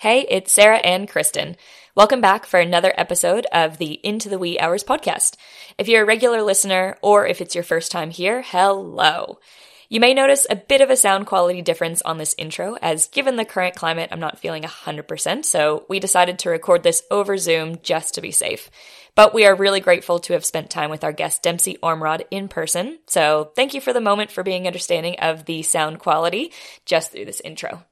Hey, it's Sarah and Kristen. Welcome back for another episode of the Into the Wee Hours podcast. If you're a regular listener or if it's your first time here, hello. You may notice a bit of a sound quality difference on this intro, as given the current climate, I'm not feeling 100%, so we decided to record this over Zoom just to be safe. But we are really grateful to have spent time with our guest Dempsey Ormrod in person, so thank you for the moment for being understanding of the sound quality just through this intro.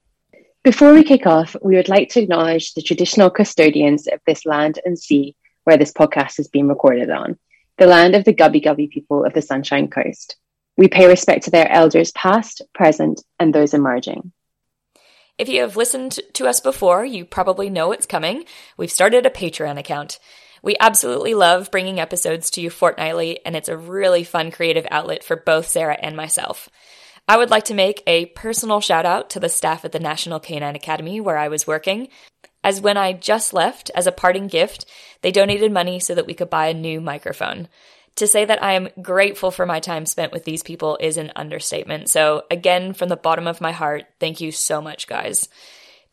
Before we kick off, we would like to acknowledge the traditional custodians of this land and sea where this podcast is being recorded on, the land of the Gubbi Gubbi people of the Sunshine Coast. We pay respect to their elders past, present, and those emerging. If you have listened to us before, you probably know it's coming. We've started a Patreon account. We absolutely love bringing episodes to you fortnightly, and it's a really fun creative outlet for both Sarah and myself. I would like to make a personal shout out to the staff at the National Canine Academy where I was working, as when I just left as a parting gift, they donated money so that we could buy a new microphone. To say that I am grateful for my time spent with these people is an understatement. So, again, from the bottom of my heart, thank you so much, guys.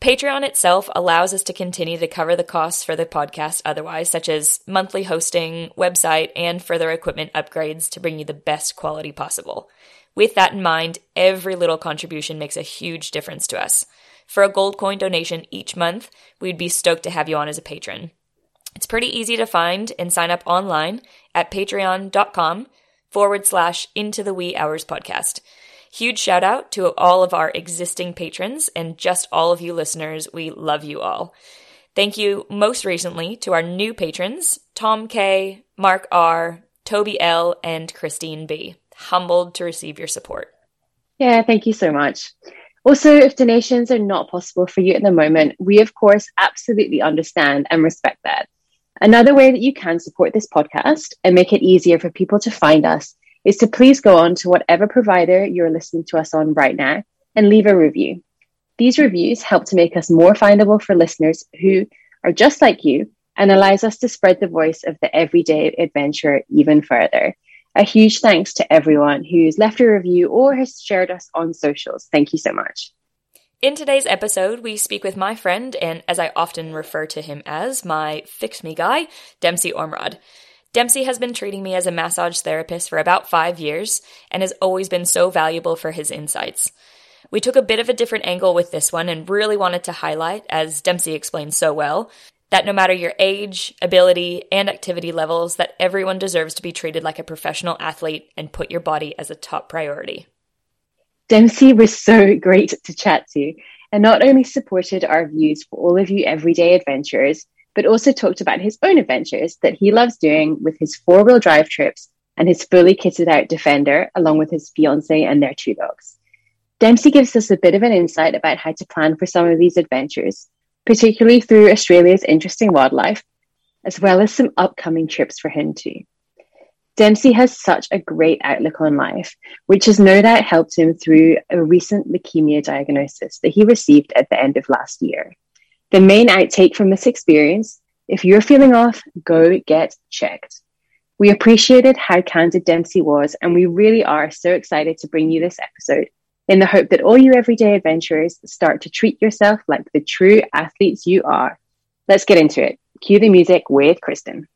Patreon itself allows us to continue to cover the costs for the podcast otherwise, such as monthly hosting, website, and further equipment upgrades to bring you the best quality possible. With that in mind, every little contribution makes a huge difference to us. For a gold coin donation each month, we'd be stoked to have you on as a patron. It's pretty easy to find and sign up online at patreon.com forward slash into the wee hours podcast. Huge shout out to all of our existing patrons and just all of you listeners. We love you all. Thank you most recently to our new patrons, Tom K, Mark R, Toby L, and Christine B humbled to receive your support. Yeah, thank you so much. Also, if donations are not possible for you at the moment, we of course absolutely understand and respect that. Another way that you can support this podcast and make it easier for people to find us is to please go on to whatever provider you're listening to us on right now and leave a review. These reviews help to make us more findable for listeners who are just like you and allows us to spread the voice of the everyday adventurer even further. A huge thanks to everyone who's left a review or has shared us on socials. Thank you so much. In today's episode, we speak with my friend, and as I often refer to him as, my fix me guy, Dempsey Ormrod. Dempsey has been treating me as a massage therapist for about five years and has always been so valuable for his insights. We took a bit of a different angle with this one and really wanted to highlight, as Dempsey explained so well, that no matter your age, ability, and activity levels, that everyone deserves to be treated like a professional athlete and put your body as a top priority. Dempsey was so great to chat to and not only supported our views for all of you everyday adventurers, but also talked about his own adventures that he loves doing with his four wheel drive trips and his fully kitted out Defender, along with his fiance and their two dogs. Dempsey gives us a bit of an insight about how to plan for some of these adventures, particularly through Australia's interesting wildlife, as well as some upcoming trips for him too. Dempsey has such a great outlook on life, which has no doubt helped him through a recent leukemia diagnosis that he received at the end of last year. The main outtake from this experience if you're feeling off, go get checked. We appreciated how candid Dempsey was, and we really are so excited to bring you this episode in the hope that all you everyday adventurers start to treat yourself like the true athletes you are. Let's get into it. Cue the music with Kristen.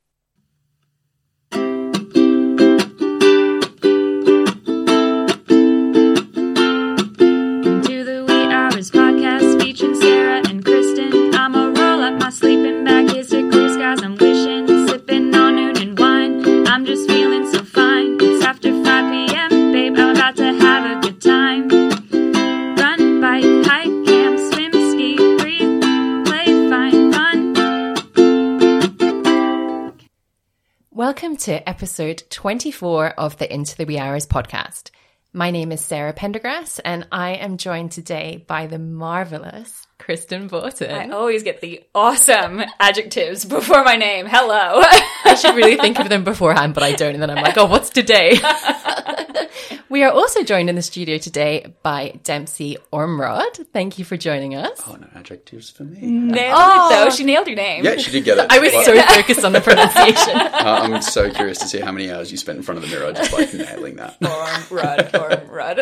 To episode 24 of the Into the Wee Hours podcast. My name is Sarah Pendergrass, and I am joined today by the marvelous Kristen Borton. I always get the awesome adjectives before my name. Hello. I should really think of them beforehand, but I don't. And then I'm like, oh, what's today? We are also joined in the studio today by Dempsey Ormrod. Thank you for joining us. Oh, no adjectives for me. Nailed Oh. it though. She nailed your name. Yeah, she did get it. I was But, so focused on the pronunciation. uh, I'm so curious to see how many hours you spent in front of the mirror just like nailing that. Orm Rudd, Orm Rudd.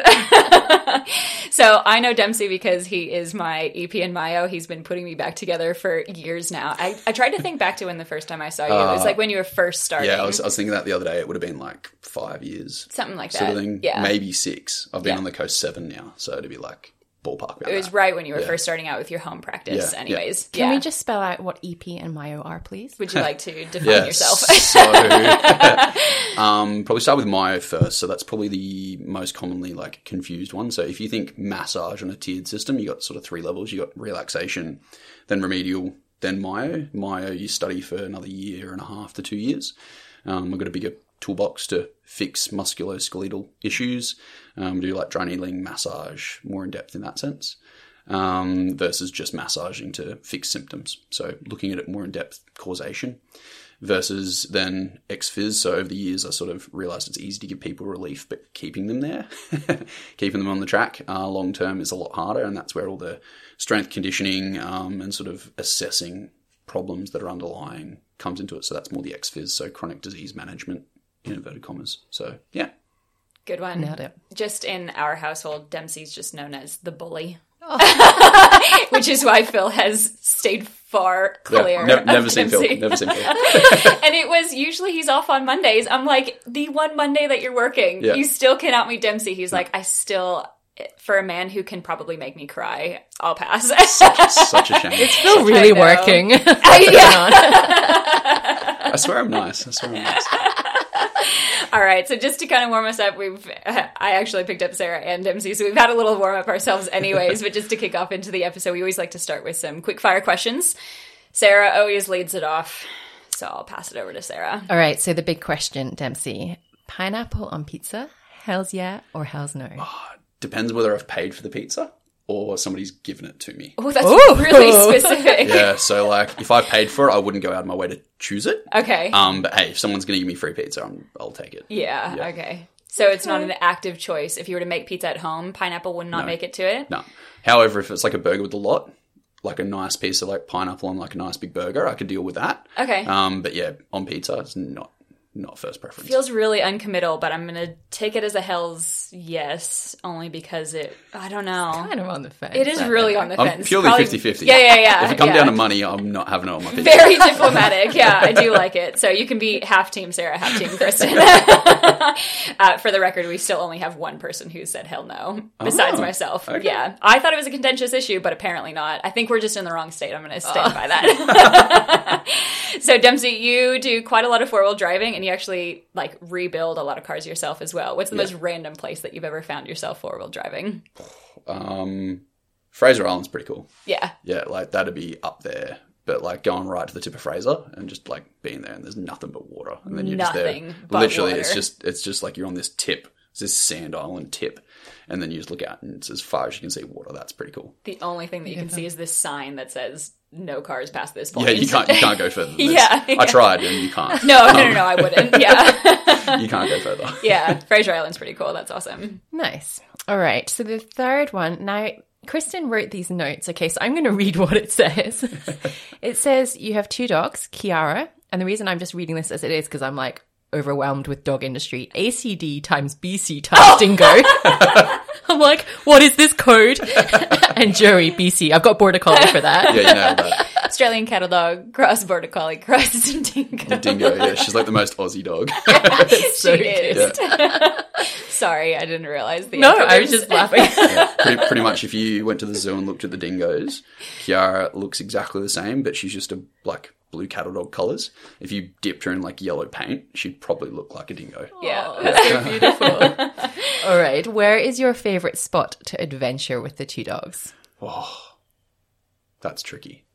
so I know Dempsey because he is my EP in Myo. He's been putting me back together for years now. I, I tried to think back to when the first time I saw you. it was like when you were first starting. Yeah, I was, I was thinking that the other day. It would have been like five years, Something like sort of thing. Yeah. maybe six. I've been Yeah. on the coast seven now, so to be like ballpark. Around It was that. right when you were Yeah. first starting out with your home practice, Yeah, anyways. Can yeah. we just spell out what EP and Myo are, please? Would you like to define yourself? so um, probably start with Myo first. So that's probably the most commonly like confused one. So if you think massage on a tiered system, you got sort of three levels. You got relaxation, then remedial, then Myo. Myo you study for another year and a half to two years. Um, we've got a bigger toolbox to fix musculoskeletal issues. Um, do like dry needling, massage, more in depth in that sense um, versus just massaging to fix symptoms. So looking at it more in depth causation versus then ex-phys. So over the years, I sort of realized it's easy to give people relief, but keeping them there, keeping them on the track uh, long term is a lot harder. And that's where all the strength conditioning um, and sort of assessing problems that are underlying comes into it. So that's more the ex-phys, so chronic disease management in inverted commas. So yeah. Good one. Nailed it. Just in our household, Dempsey's just known as the bully. Oh. Which is why Phil has stayed far Yeah, clear. nev- of never seen Phil. Never seen Phil. and it was usually he's off on Mondays. I'm like, the one Monday that you're working, Yeah. you still cannot meet Dempsey. He's like, I still, for a man who can probably make me cry, I'll pass. Such a shame. It's still really know. working. yeah. I swear I'm nice. I swear I'm nice. All right. So just to kind of warm us up, we've I actually picked up Sarah and Dempsey, so we've had a little warm up ourselves, anyways. but just to kick off into the episode, we always like to start with some quick fire questions. Sarah always leads it off, so I'll pass it over to Sarah. All right, so the big question, Dempsey. Pineapple on pizza? Hell's yeah or hell's no? Ah, depends whether I've paid for the pizza or somebody's given it to me. Oh, that's Ooh. really specific. Yeah, so like if I paid for it, I wouldn't go out of my way to choose it. Okay. Um, but hey, if someone's going to give me free pizza, I'm, I'll take it. yeah, yeah. Okay. So it's not an active choice. If you were to make pizza at home, pineapple would not make it to it. No. However, if it's like a burger with a lot, like a nice piece of like pineapple on like a nice big burger, I could deal with that. Okay. Um, but yeah, on pizza, it's not not first preference. Feels really uncommittal, but I'm gonna take it as a hell's yes, only because it. I don't know. Kind of on the fence. It is really on the I'm fence. purely Probably- 50-50. Yeah, yeah, yeah. if it comes yeah. down to money, I'm not having it on my pizza. Very diplomatic. Yeah, I do like it. So you can be half team Sarah, half team Kristen. uh, for the record, we still only have one person who said hell no, besides Oh, myself. okay. Yeah, I thought it was a contentious issue, but apparently not. I think we're just in the wrong state. I'm going to stand Oh. by that. so Dempsey, you do quite a lot of four wheel driving, and you actually like rebuild a lot of cars yourself as well. What's the most random place that you've ever found yourself four wheel driving? Um, Fraser Island's pretty cool. Yeah. Yeah, like that'd be up there. But like going right to the tip of Fraser and just like being there and there's nothing but water. And then you're Nothing just there. but Literally it's just it's just like you're on this tip. It's this sand island tip. And then you just look out and it's as far as you can see water. That's pretty cool. The only thing that you can see is this sign that says no cars past this point. Yeah, you can't you can't go further than this. Yeah, yeah. I tried and you can't. No, no, no, um, no, I wouldn't. Yeah. You can't go further. yeah. Fraser Island's pretty cool. That's awesome. Nice. All right. So the third one. Now, Kristen wrote these notes. Okay, so I'm going to read what it says. it says you have two dogs, Kiara, and the reason I'm just reading this as it is because I'm like overwhelmed with dog industry. ACD times BC times dingo. I'm like, what is this code? and Joey, BC. I've got border collie for that. Yeah, you nailed that. Australian cattle dog, cross border collie, cross dingo. Dingo, yeah. She's like the most Aussie dog. so she good. is. Sorry, I didn't realize the No, I was just laughing. Yeah, pretty, pretty much if you went to the zoo and looked at the dingoes, Kiara looks exactly the same, but she's just a like blue cattle dog colours. If you dipped her in like yellow paint, she'd probably look like a dingo. Yeah. That's so beautiful. All right. Where is your favorite spot to adventure with the two dogs? Oh, that's tricky.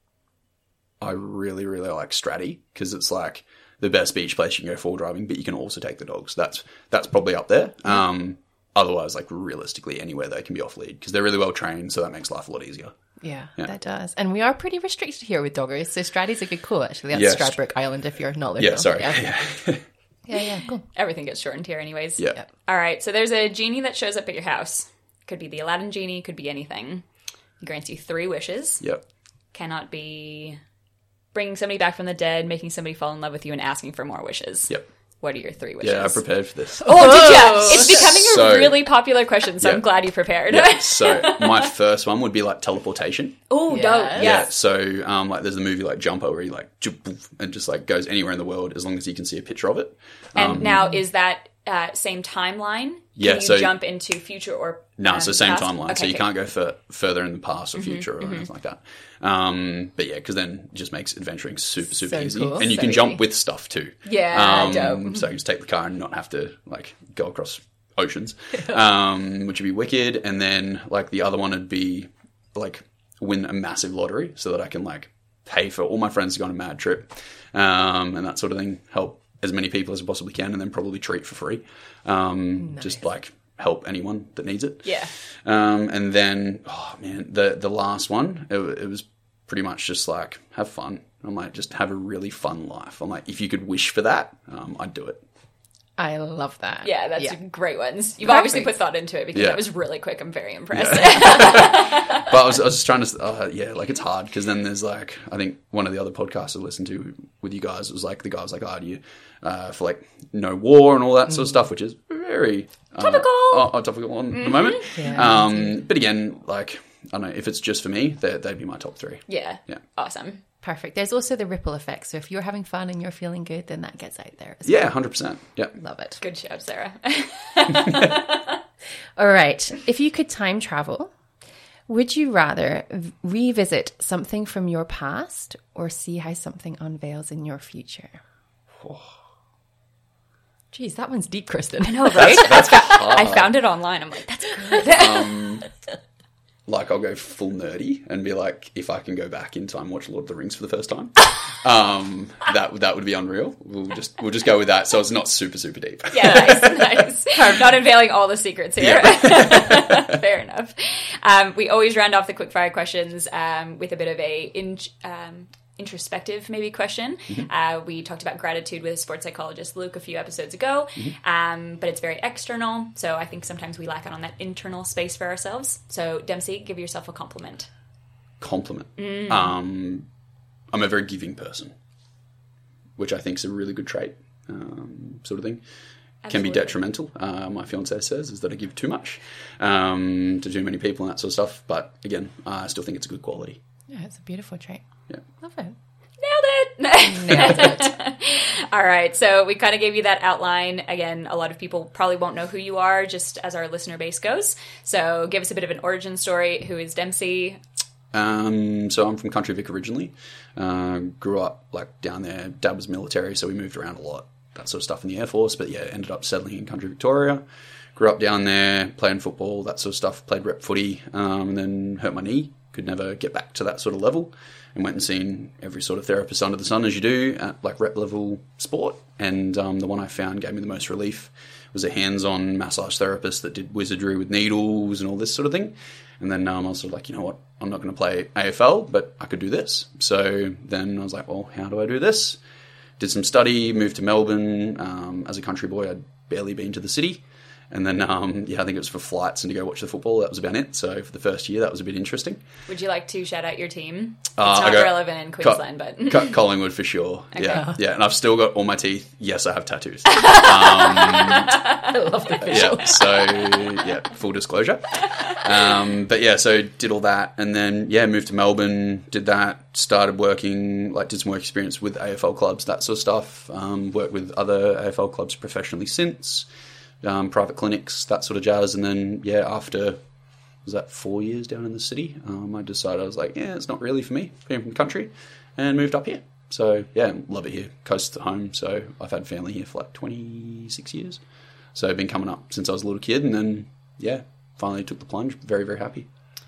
I really, really like Straddie because it's like the best beach place you can go for driving, but you can also take the dogs. That's that's probably up there. Um, otherwise, like realistically, anywhere they can be off lead because they're really well trained, so that makes life a lot easier. Yeah, that does. And we are pretty restricted here with doggers. So Straddie's a good call, actually. That's Yes. Stradbroke Island if you're not living Yeah, sorry. Yeah. Yeah. Yeah, yeah, cool. Everything gets shortened here, anyways. Yeah. Yep. All right. So there's a genie that shows up at your house. Could be the Aladdin genie. Could be anything. He grants you three wishes. Yep. Cannot be bringing somebody back from the dead, making somebody fall in love with you, and asking for more wishes. Yep. What are your three wishes? Yeah, I prepared for this. Oh, did you? It's becoming a really popular question, so Yeah. I'm glad you prepared. Yeah, so my first one would be like teleportation. oh, Yes. dope. Yeah. Yeah. So um, like there's the movie like Jumper where he like and just like goes anywhere in the world as long as you can see a picture of it. And now, is that uh, same timeline? Can Yeah, you so- jump into future or No, um, it's the same past? timeline, so Okay, Mm-hmm, you okay. can't go fur- further in the past or future or anything like that. Um, but yeah, because then it just makes adventuring super super So easy, cool. and you So can easy. jump with stuff too. Yeah, um, dope. So you just take the car and not have to like go across oceans, um, which would be wicked. And then like the other one would be like win a massive lottery so that I can like pay for all my friends to go on a mad trip, um, and that sort of thing. Help as many people as I possibly can, and then probably treat for free. Um, Just like help anyone that needs it. Yeah. Um, and then, oh man, the the last one, it, it was pretty much just like have fun. I'm like, just have a really fun life. I'm like, if you could wish for that, um, I'd do it. I love that. Yeah, that's yeah. great ones. You've obviously put thought into it because Yeah. that was really quick. I'm very impressed. But I was, I was just trying to, uh, yeah, like it's hard because then there's like, I think one of the other podcasts I listened to with you guys was like, the guy was like, oh, do you, uh, for like no war and all that sort of stuff, which is very uh, Topical. uh, uh, topical on the moment. um, but again, like, I don't know, if it's just for me, they- they'd be my top three. yeah. Yeah. Awesome. Perfect. There's also the ripple effect. So if you're having fun and you're feeling good, then that gets out there. As Yeah, 100%. Yeah. Love it. Good job, Sarah. All right. If you could time travel, would you rather revisit something from your past or see how something unveils in your future? Geez, that one's deep, Kristen. I know, right? I found it online. I'm like, that's good. Um, like I'll go full nerdy and be like, if I can go back in time, watch Lord of the Rings for the first time, um, that that would be unreal. We'll just we'll just go with that. So it's not super super deep. Yeah, nice, nice. Not unveiling all the secrets here. Fair enough. Um, we always round off the quickfire questions um, with a bit of a in, um, introspective maybe question. Uh, we talked about gratitude with sports psychologist Luke a few episodes ago, um, but it's very external. So I think sometimes we lack out on that internal space for ourselves. So Dempsey, give yourself a compliment. Compliment. Um, I'm a very giving person, which I think is a really good trait. Um, sort of thing. Can be detrimental. Uh, my fiance says is that I give too much um, to too many people and that sort of stuff. But again, I still think it's a good quality. Yeah, it's a beautiful trait. Yeah. Love it. Nailed it. Nailed it. All right, so we kind of gave you that outline. Again, a lot of people probably won't know who you are, just as our listener base goes. So, give us a bit of an origin story. Who is Dempsey? Um, so I'm from Country Vic originally. Uh, grew up like down there. Dad was military, so we moved around a lot. That sort of stuff in the Air Force. But yeah, ended up settling in Country Victoria. Grew up down there, playing football, that sort of stuff. Played rep footy, um, and then hurt my knee. Could never get back to that sort of level, and went and seen every sort of therapist under the sun as you do at like rep level sport. And um, the one I found gave me the most relief was a hands-on massage therapist that did wizardry with needles and all this sort of thing. And then um, I was sort of like, you know what, I'm not going to play AFL, but I could do this. So then I was like, well, how do I do this? Did some study, moved to Melbourne. Um, as a country boy, I'd barely been to the city. And then, um, yeah, I think it was for flights and to go watch the football. That was about it. So for the first year, that was a bit interesting. Would you like to shout out your team? It's Uh, not got- relevant in Queensland, but Cut Collingwood for sure. Yeah, yeah. And I've still got all my teeth. Yes, I have tattoos. I love the visual. yeah. So yeah, full disclosure. Um, but yeah, so did all that, and then yeah, moved to Melbourne. Did that. Started working, like did some work experience with AFL clubs, that sort of stuff. Um, worked with other AFL clubs professionally since. Um, private clinics, that sort of jazz, and then yeah, after was that four years down in the city, um, I decided I was like, yeah, it's not really for me, being from the country, and moved up here. So yeah, love it here, close to home. So I've had family here for like twenty six years. So I've been coming up since I was a little kid, and then yeah, finally took the plunge. Very very happy.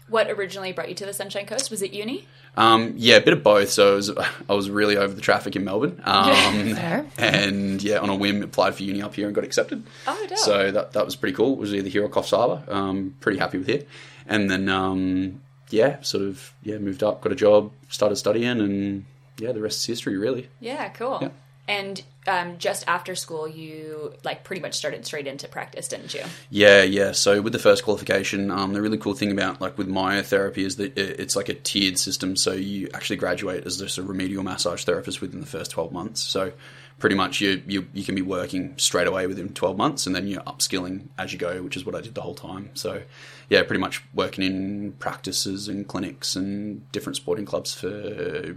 What originally brought you to the Sunshine Coast? Was it uni? Um, yeah, a bit of both. So I was, I was really over the traffic in Melbourne, um, and yeah, on a whim applied for uni up here and got accepted. Oh, dope. So that that was pretty cool. It was either here or Coffs Harbour. Um, pretty happy with it, and then um, yeah, sort of yeah, moved up, got a job, started studying, and yeah, the rest is history really. Yeah, cool. Yeah. And um, just after school, you like pretty much started straight into practice, didn't you? Yeah, yeah. So with the first qualification, um, the really cool thing about like with myotherapy is that it's like a tiered system. So you actually graduate as just a remedial massage therapist within the first twelve months. So pretty much you you you can be working straight away within twelve months, and then you're upskilling as you go, which is what I did the whole time. So yeah, pretty much working in practices and clinics and different sporting clubs for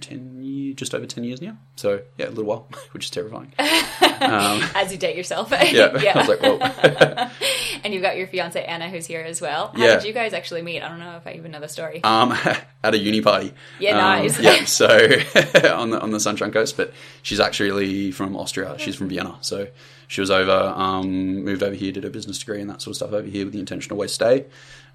ten years, just over ten years now. So yeah, a little while, which is terrifying. As you date yourself. Yeah, I was like, whoa. and you've got your fiance Anna, who's here as well. How Yeah. did you guys actually meet? I don't know if I even know the story. Um, at a uni party. Yeah, Um, nice. yeah, so on the on the Sunshine Coast, but she's actually from Austria. She's from Vienna, so she was over, um, moved over here, did a business degree and that sort of stuff over here with the intention to always stay.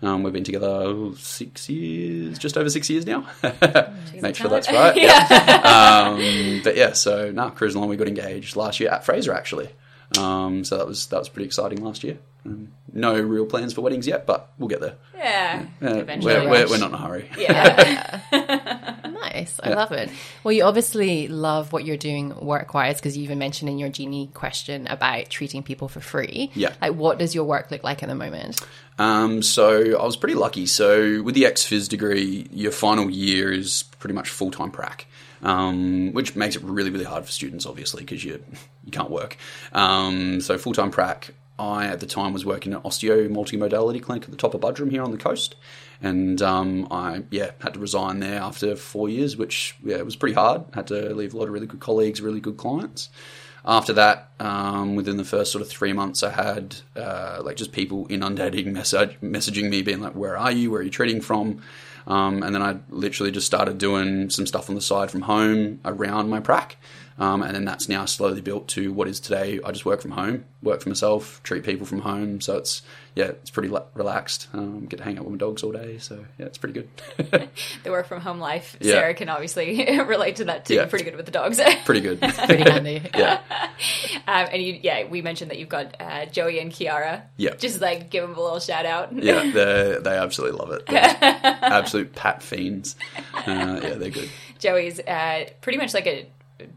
Um, we've been together six years, just over six years now. Make sure that's right. yeah. um, but yeah, so now cruising along. We got engaged last year at Fraser actually. Um, so that was that was pretty exciting last year. Um, no real plans for weddings yet, but we'll get there. yeah, Uh, eventually. we're, we're, we're not in a hurry. yeah. Nice. I love it. Well, you obviously love what you're doing work wise because you even mentioned in your genie question about treating people for free. Yeah. Like, what does your work look like at the moment? Um, so I was pretty lucky. So with the ex-phys degree, your final year is pretty much full-time prac, um, which makes it really, really hard for students, obviously, because you you can't work. Um, so full-time prac. I at the time was working at Osteo Multimodality Clinic at the top of Buderim here on the coast, and um, I yeah had to resign there after four years, which yeah it was pretty hard. Had to leave a lot of really good colleagues, really good clients after that, um, within the first sort of three months, I had uh, like just people inundating message messaging me, being like, "Where are you? Where are you treating from?" Um, and then I literally just started doing some stuff on the side from home around my prac. Um, and then that's now slowly built to what is today. I just work from home, work for myself, treat people from home. So it's yeah, it's pretty la- relaxed. Um, get to hang out with my dogs all day. So yeah, it's pretty good. the work from home life. Yeah. Sarah can obviously relate to that too. Yeah. Pretty good with the dogs. pretty good. Pretty handy. yeah. Um, and you, yeah, we mentioned that you've got uh, Joey and Kiara. Yeah. Just like give them a little shout out. Yeah, they they absolutely love it. They're absolute pat fiends. Uh, yeah, they're good. Joey's uh, pretty much like a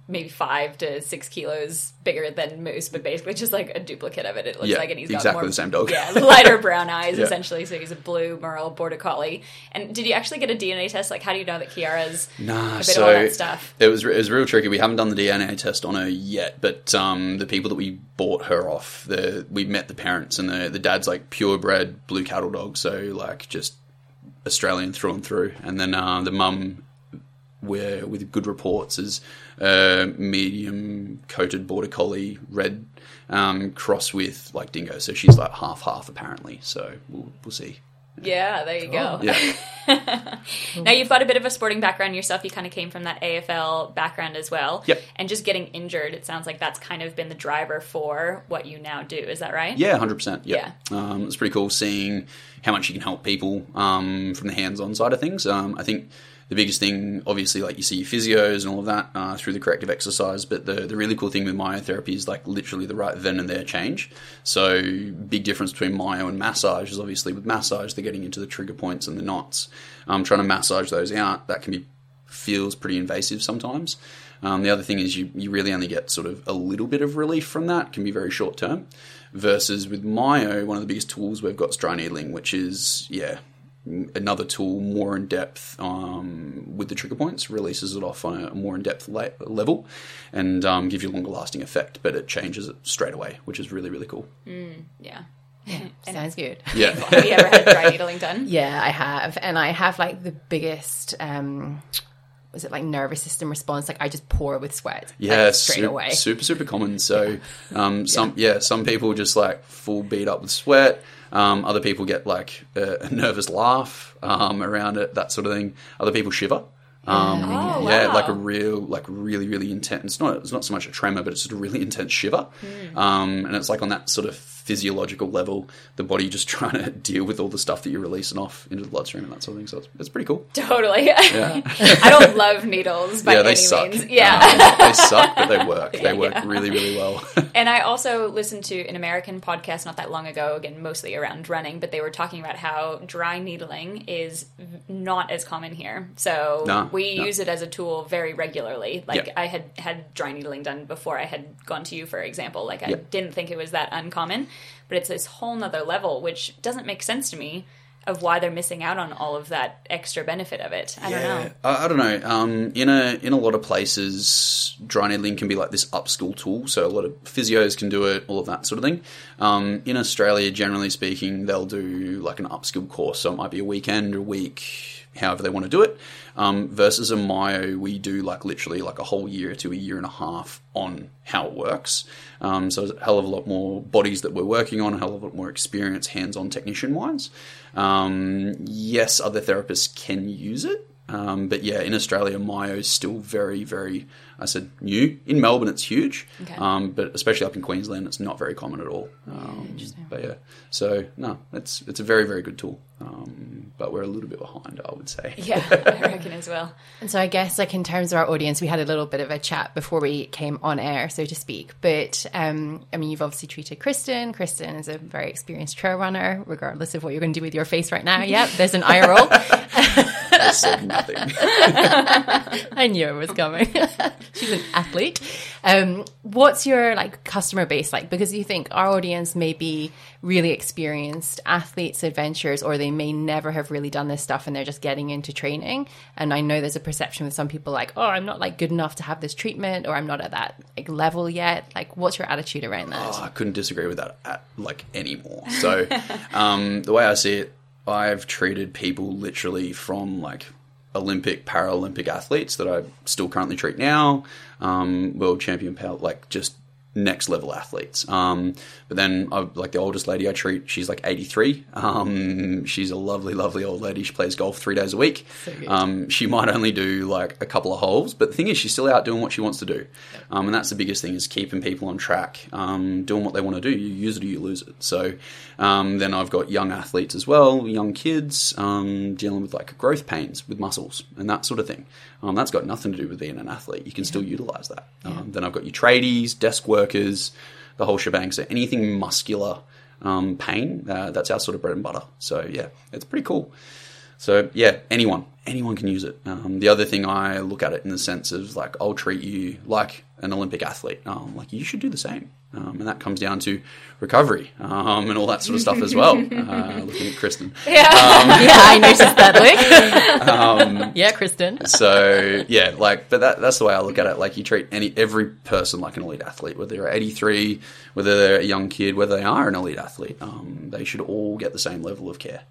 maybe five to six kilos bigger than Moose, but basically just like a duplicate of it. It looks Yeah, like, and he's got exactly more, the same dog. Yeah, lighter brown eyes Yeah. essentially. So he's a blue Merle Border Collie. And did you actually get a DNA test? Like, how do you know that Kiara's Nah, a bit so of all that stuff? it was it was real tricky. We haven't done the DNA test on her yet, but um, the people that we bought her off, the we met the parents, and the the dad's like purebred blue cattle dog, so like just Australian through and through, and then uh, the mum. Where with good reports is uh, medium coated border collie red um, cross with like dingo, so she's like half half apparently. So we'll we'll see. Yeah, there you go. Yeah, Now you've got a bit of a sporting background yourself. You kind of came from that AFL background as well. Yep. And just getting injured, it sounds like that's kind of been the driver for what you now do. Is that right? Yeah, hundred percent. Yeah, Um, it's pretty cool seeing how much you can help people um, from the hands-on side of things. Um, I think the biggest thing, obviously, like you see your physios and all of that uh, through the corrective exercise, but the the really cool thing with myotherapy is like literally the right then and there change. So big difference between myo and massage is obviously with massage they're getting into the trigger points and the knots. Um, trying to massage those out that can be feels pretty invasive sometimes. Um, the other thing is you, you really only get sort of a little bit of relief from that, can be very short term. Versus with Myo, one of the biggest tools we've got is dry needling, which is, yeah, another tool more in depth um, with the trigger points, releases it off on a more in depth la- level and um, gives you a longer lasting effect, but it changes it straight away, which is really, really cool. Yeah. Sounds good. Yeah. Have you ever had dry needling done? Yeah, I have. And I have like the biggest, um, was it like nervous system response? Like I just pour with sweat. Yeah, like, straight super, away. super, super common. So, um, some yeah. some people just like full beat up with sweat. Um, other people get like a, nervous laugh um, around it, that sort of thing. Other people shiver. Um, Oh, yeah, wow. like a real, like really, really intense. It's not, it's not so much a tremor, but it's just a really intense shiver. Um, and it's like on that sort of physiological level, the body just trying to deal with all the stuff that you're releasing off into the bloodstream and that sort of thing. So it's, it's pretty cool. Totally. I don't love needles by yeah, any they suck. means. Yeah. Um, they suck, but they work. They work really, really well. And I also listened to an American podcast not that long ago, again, mostly around running, but they were talking about how dry needling is not as common here. So No, we no. use it as a tool very regularly. Like Yeah. I had had dry needling done before I had gone to you, for example. Like I Yeah. didn't think it was that uncommon, but it's this whole nother level, which doesn't make sense to me of why they're missing out on all of that extra benefit of it. I don't know. I, I don't know. Um, in a in a lot of places, dry needling can be like this upskill tool. So a lot of physios can do it, all of that sort of thing. Um, in Australia, generally speaking, they'll do like an upskill course. So it might be a weekend or a week, however they want to do it. Um, versus a Myo, we do like literally like a whole year to a year and a half on how it works. Um, so a hell of a lot more bodies that we're working on, a hell of a lot more experience hands-on technician wise. Um, yes, other therapists can use it. Um, but yeah, in Australia, Myo is still very, very, I said new. In Melbourne, it's huge. Okay. Um, but especially up in Queensland, it's not very common at all. Um, but yeah, so no, it's it's a very, very good tool. Um, but we're a little bit behind, I would say. Yeah, I reckon as well. And so I guess like in terms of our audience, we had a little bit of a chat before we came on air, so to speak. But um, I mean, you've obviously treated Kristen. Kristen is a very experienced trail runner, regardless of what you're going to do with your face right now. Yep, there's an eye roll. I said nothing. I knew it was coming. She's an athlete. Um, what's your like customer base like? Because you think our audience may be really experienced athletes, adventurers, or they may never have really done this stuff and they're just getting into training. And I know there's a perception with some people like, oh, I'm not like good enough to have this treatment, or I'm not at that like level yet. Like, what's your attitude around that? Oh, I couldn't disagree with that at, like anymore. So, um, the way I see it, I've treated people literally from like Olympic, Paralympic athletes that I still currently treat now, um, world champion, like just next level athletes. Um, but then, I, like the oldest lady I treat, she's like 83. Um, she's a lovely, lovely old lady. She plays golf three days a week. good. Um, she might only do like a couple of holes, but the thing is, she's still out doing what she wants to do. Um, and that's the biggest thing is keeping people on track, um, doing what they want to do. You use it or you lose it. So um, then I've got young athletes as well, young kids um, dealing with like growth pains with muscles and that sort of thing. Um, that's got nothing to do with being an athlete. You can still utilize that. Um, then I've got your tradies, desk workers, the whole shebang. So anything muscular um, pain, uh, that's our sort of bread and butter. So yeah, it's pretty cool. So yeah, anyone, anyone can use it. Um, the other thing I look at it in the sense of like I'll treat you like an Olympic athlete. Um, like you should do the same, um, and that comes down to recovery um, and all that sort of stuff as well. Uh, looking at Kristen, yeah, I noticed that look. Um, yeah, Kristen. so yeah, like, but that, that's the way I look at it. Like, you treat any every person like an elite athlete, whether they're 83, whether they're a young kid, whether they are an elite athlete. Um, they should all get the same level of care.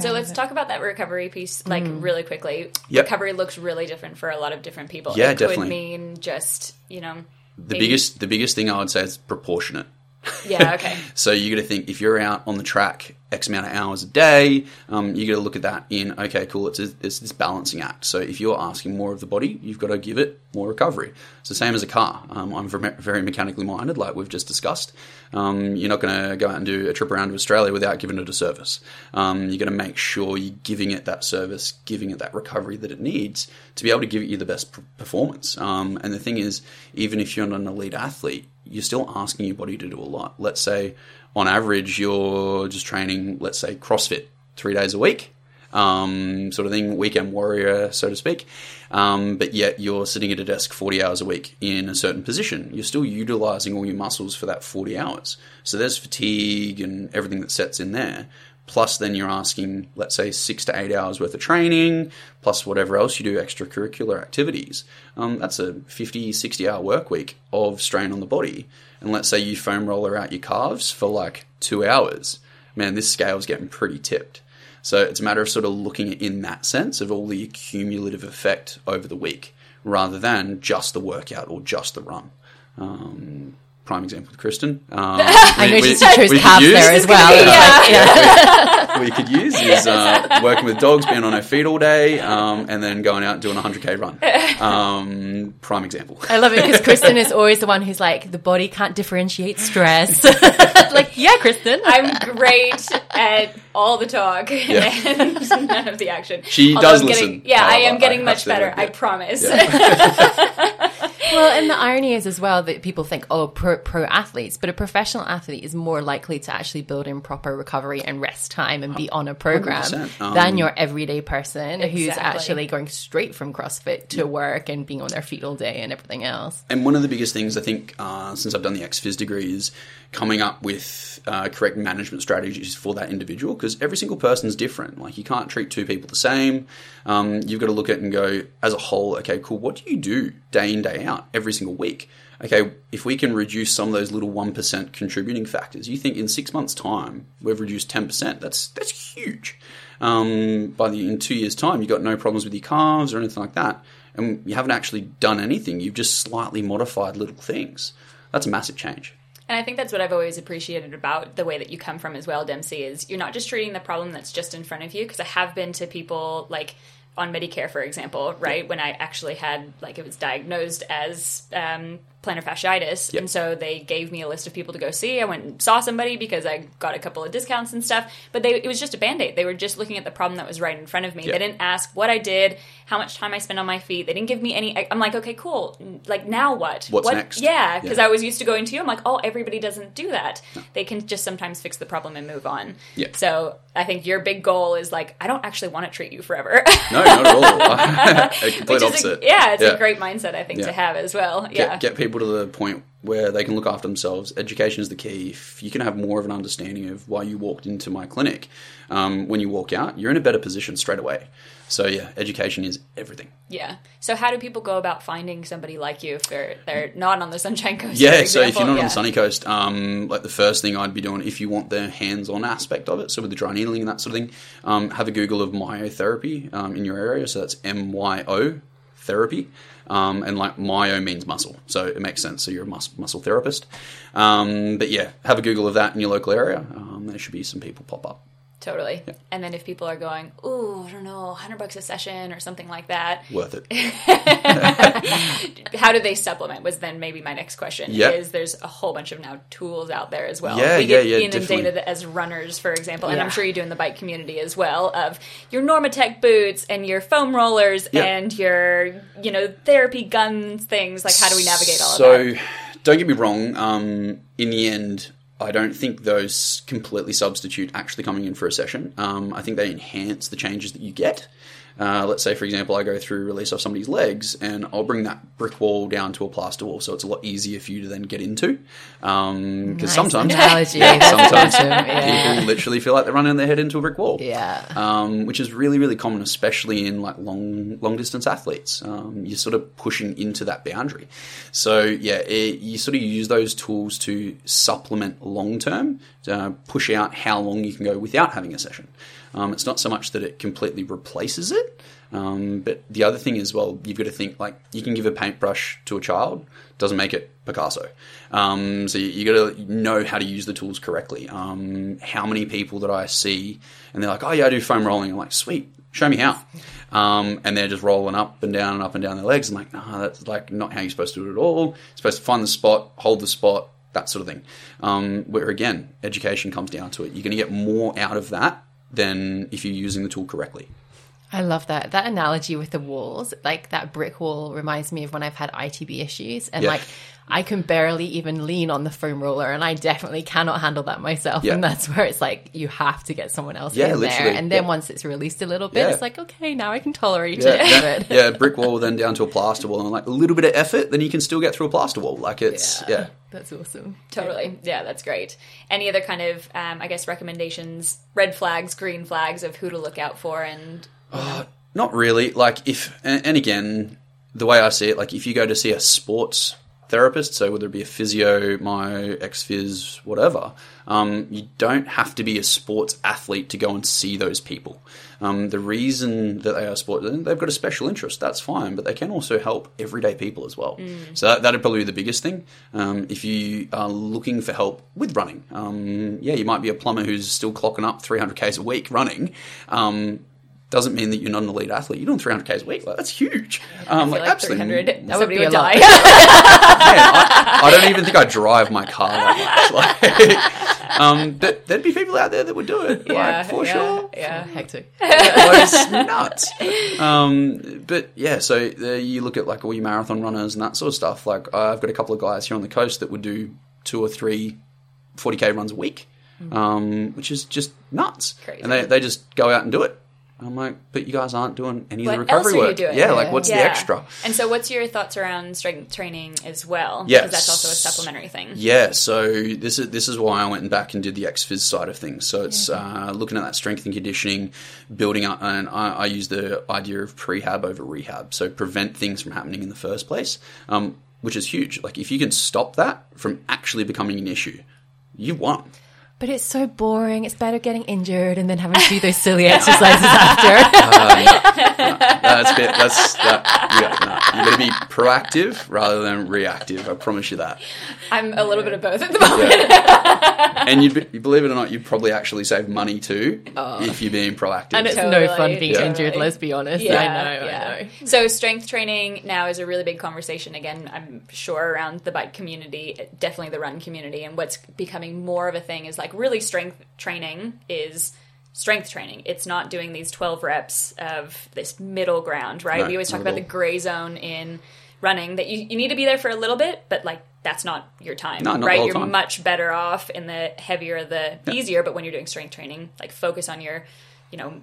So let's talk about that recovery piece, like really quickly. Yep. Recovery looks really different for a lot of different people. Yeah, it could definitely. mean just you know The maybe- biggest, the biggest thing I would say is proportionate. Yeah. Okay. So you got to think if you're out on the track X amount of hours a day, um, you got to look at that in okay, cool. It's, a, it's this balancing act. So if you're asking more of the body, you've got to give it more recovery. It's the same as a car. Um, I'm very mechanically minded, like we've just discussed. Um, you're not going to go out and do a trip around to Australia without giving it a service. Um, you're going to make sure you're giving it that service, giving it that recovery that it needs to be able to give you the best performance. Um, and the thing is, even if you're not an elite athlete, you're still asking your body to do a lot. Let's say on average you're just training, let's say CrossFit three days a week, um, sort of thing, weekend warrior, so to speak. Um, but yet you're sitting at a desk 40 hours a week in a certain position. You're still utilizing all your muscles for that 40 hours. So there's fatigue and everything that sets in there. Plus, then you're asking, let's say, six to eight hours worth of training, plus whatever else you do, extracurricular activities. Um, that's a 50, 60 hour work week of strain on the body. And let's say you foam roller out your calves for like two hours. Man, this scale's getting pretty tipped. So it's a matter of sort of looking in that sense of all the cumulative effect over the week rather than just the workout or just the run. Um, prime example with Kristen. Um, I we- noticed we- you chose we could calves use- there as well. Yeah. we could use is uh, working with dogs, being on her feet all day, um, and then going out and doing a 100k run. Um, prime example. I love it because Kristen is always the one who's like, the body can't differentiate stress. like, yeah, Kristen. I'm great at all the talk and none of the action. She Although does I'm getting- listen, Yeah, I however, am getting I much better. admit. I promise. Well, and the irony is as well that people think, oh, pro, pro athletes, but a professional athlete is more likely to actually build in proper recovery and rest time and be on a program 100%, um, than your everyday person who's actually going straight from CrossFit to work and being on their feet all day and everything else. And one of the biggest things I think, uh, since I've done the ex-phys degree, is coming up with uh, correct management strategies for that individual because every single person's different. Like you can't treat two people the same. Um, you've got to look at it and go as a whole. Okay, cool. What do you do day in day out every single week? Okay, if we can reduce some of those little one percent contributing factors, you think in six months' time we've reduced ten percent. That's that's huge. Um, by the in two years' time, you have got no problems with your calves or anything like that, and you haven't actually done anything. You've just slightly modified little things. That's a massive change. And I think that's what I've always appreciated about the way that you come from as well, Dempsey, is you're not just treating the problem that's just in front of you. Because I have been to people like on Medicare, for example, right? When I actually had, like, it was diagnosed as um, plantar fasciitis. Yep. And so they gave me a list of people to go see. I went and saw somebody because I got a couple of discounts and stuff. But they, it was just a band aid. They were just looking at the problem that was right in front of me. Yep. They didn't ask what I did, how much time I spent on my feet. They didn't give me any. I- I'm like, okay, cool. Like, now what? What's what? next? Yeah, because Yeah. I was used to going to you. I'm like, oh, everybody doesn't do that. They can just sometimes fix the problem and move on. Yeah. So I think your big goal is like, I don't actually want to treat you forever. No, not at all. a complete opposite. a, yeah, it's Yeah. a great mindset I think Yeah. to have as well. Get, Yeah. get people to the point where they can look after themselves. Education is the key. If you can have more of an understanding of why you walked into my clinic, um, when you walk out, you're in a better position straight away. So yeah, education is everything. yeah. So how do people go about finding somebody like you if they're they're not on the Sunshine Coast? Yeah, so if you're not on the sunny coast, um, like the first thing I'd be doing if you want the hands-on aspect of it, so with the dry needling and that sort of thing, um, have a Google of myotherapy um, in your area. So that's M Y O therapy, um, and like myo means muscle, so it makes sense. So you're a mus- muscle therapist. Um, but yeah, have a Google of that in your local area. Um, there should be some people pop up. Totally. And then if people are going, ooh, I don't know, hundred bucks a session or something like that, Worth it. how do they supplement? Was then maybe my next question. Yeah. Is there's a whole bunch of now tools out there as well. Yeah, we yeah, get yeah, inundated definitely. as runners, for example, and I'm sure you do in the bike community as well. Of your Normatec boots and your foam rollers Yeah. and your you know therapy guns things. Like how do we navigate all so, of that? So don't get me wrong. Um, in the end, I don't think those completely substitute actually coming in for a session. Um, I think they enhance the changes that you get. Uh, let's say, for example, I go through release off somebody's legs, and I'll bring that brick wall down to a plaster wall, so it's a lot easier for you to then get into. Because Nice sometimes, yeah, sometimes. Yeah. people literally feel like they're running their head into a brick wall Yeah. um, which is really really common, especially in like long long distance athletes. Um, you're sort of pushing into that boundary. So yeah, it, you sort of use those tools to supplement long term, uh, push out how long you can go without having a session. Um, it's not so much that it completely replaces it. Um, but the other thing is, well, you've got to think like you can give a paintbrush to a child, doesn't make it Picasso. Um, so you, you got to know how to use the tools correctly. Um, how many people that I see and they're like, oh yeah, I do foam rolling. I'm like, sweet, show me how. Um, and they're just rolling up and down and up and down their legs. I'm like, nah, that's like not how you're supposed to do it at all. You're supposed to find the spot, hold the spot, that sort of thing. Um, where again, education comes down to it. You're going to get more out of that than if you're using the tool correctly. I love that. That analogy with the walls, like that brick wall reminds me of when I've had ITB issues and Yeah. like I can barely even lean on the foam roller and I definitely cannot handle that myself. Yeah. And that's where it's like you have to get someone else Yeah, in there. And then Yeah. once it's released a little bit, Yeah. it's like, okay, now I can tolerate Yeah, it. yeah, yeah, brick wall then down to a plaster wall, and like a little bit of effort, then you can still get through a plaster wall. Like it's yeah. That's awesome. Totally. Yeah, that's great. Any other kind of, um, I guess, recommendations, red flags, green flags of who to look out for and Not really. Like if and, and again, the way I see it, like if you go to see a sports therapist, so whether it be a physio, my ex phys, whatever, um, you don't have to be a sports athlete to go and see those people. Um, the reason that they are sport, they've got a special interest. That's fine, but they can also help everyday people as well. So that that'd probably be the biggest thing. Um, if you are looking for help with running, um, yeah, you might be a plumber who's still clocking up 300 k's a week running. Doesn't mean that you're not an elite athlete. You're doing 300 k's a week. Like, that's huge. Um, I feel like, like absolutely. 300, That would be a lot. die. I, I don't even think I drive my car that much. Like, um, but there'd be people out there that would do it, like, for yeah, sure. Yeah. Hectic. It's nuts. Um, but yeah, so uh, you look at like all your marathon runners and that sort of stuff. Like I've got a couple of guys here on the coast that would do two or three 40k runs a week, um, which is just nuts. Mm. Crazy. And they, they just go out and do it. I'm like, but you guys aren't doing any What of the recovery work. doing? Yeah, like what's the extra? And so, what's your thoughts around strength training as well? Yes. Because that's also a supplementary thing. Yeah, so this is this is why I went back and did the ex-phys side of things. So it's uh, looking at that strength and conditioning, building up, and I, I use the idea of prehab over rehab. So prevent things from happening in the first place, um, which is huge. Like if you can stop that from actually becoming an issue, you won. But it's so boring. It's better getting injured and then having to do those silly exercises after. Oh, that's bit, that's that. Yeah, no, you got to be proactive rather than reactive. I promise you that. I'm a little bit of both at the moment. And you'd be, believe it or not, you'd probably actually save money too oh. if you're being proactive. and it's Totally, no fun being totally. injured, let's be honest. Yeah, I know, yeah. I know. So strength training now is a really big conversation again, I'm sure around the bike community, definitely the run community and what's becoming more of a thing is like really strength training is strength training. It's not doing these 12 reps of this middle ground, right? No, we always talk about the gray zone in running that you, you need to be there for a little bit, but like that's not your time, No, not right? You're time. much better off in the heavier, the easier, but when you're doing strength training, like focus on your, you know,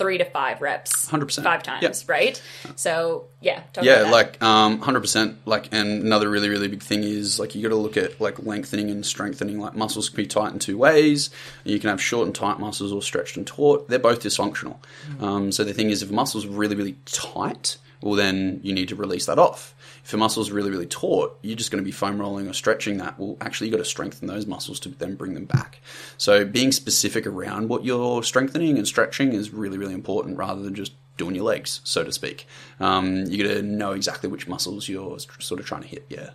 three to five reps, 100%. five times, Yep. right? So yeah, talk yeah, about that. like um, hundred percent. Like, and another really, really big thing is like you got to look at like lengthening and strengthening. Like muscles can be tight in two ways. You can have short and tight muscles or stretched and taut. They're both dysfunctional. Um, so the thing is, if a muscle's really, really tight, well, then you need to release that off. If a muscle's are really, really taut, you're just going to be foam rolling or stretching that. Well, actually, you've got to strengthen those muscles to then bring them back. So being specific around what you're strengthening and stretching is really, really important rather than just doing your legs, so to speak. Um, you got to know exactly which muscles you're sort of trying to hit. Yeah.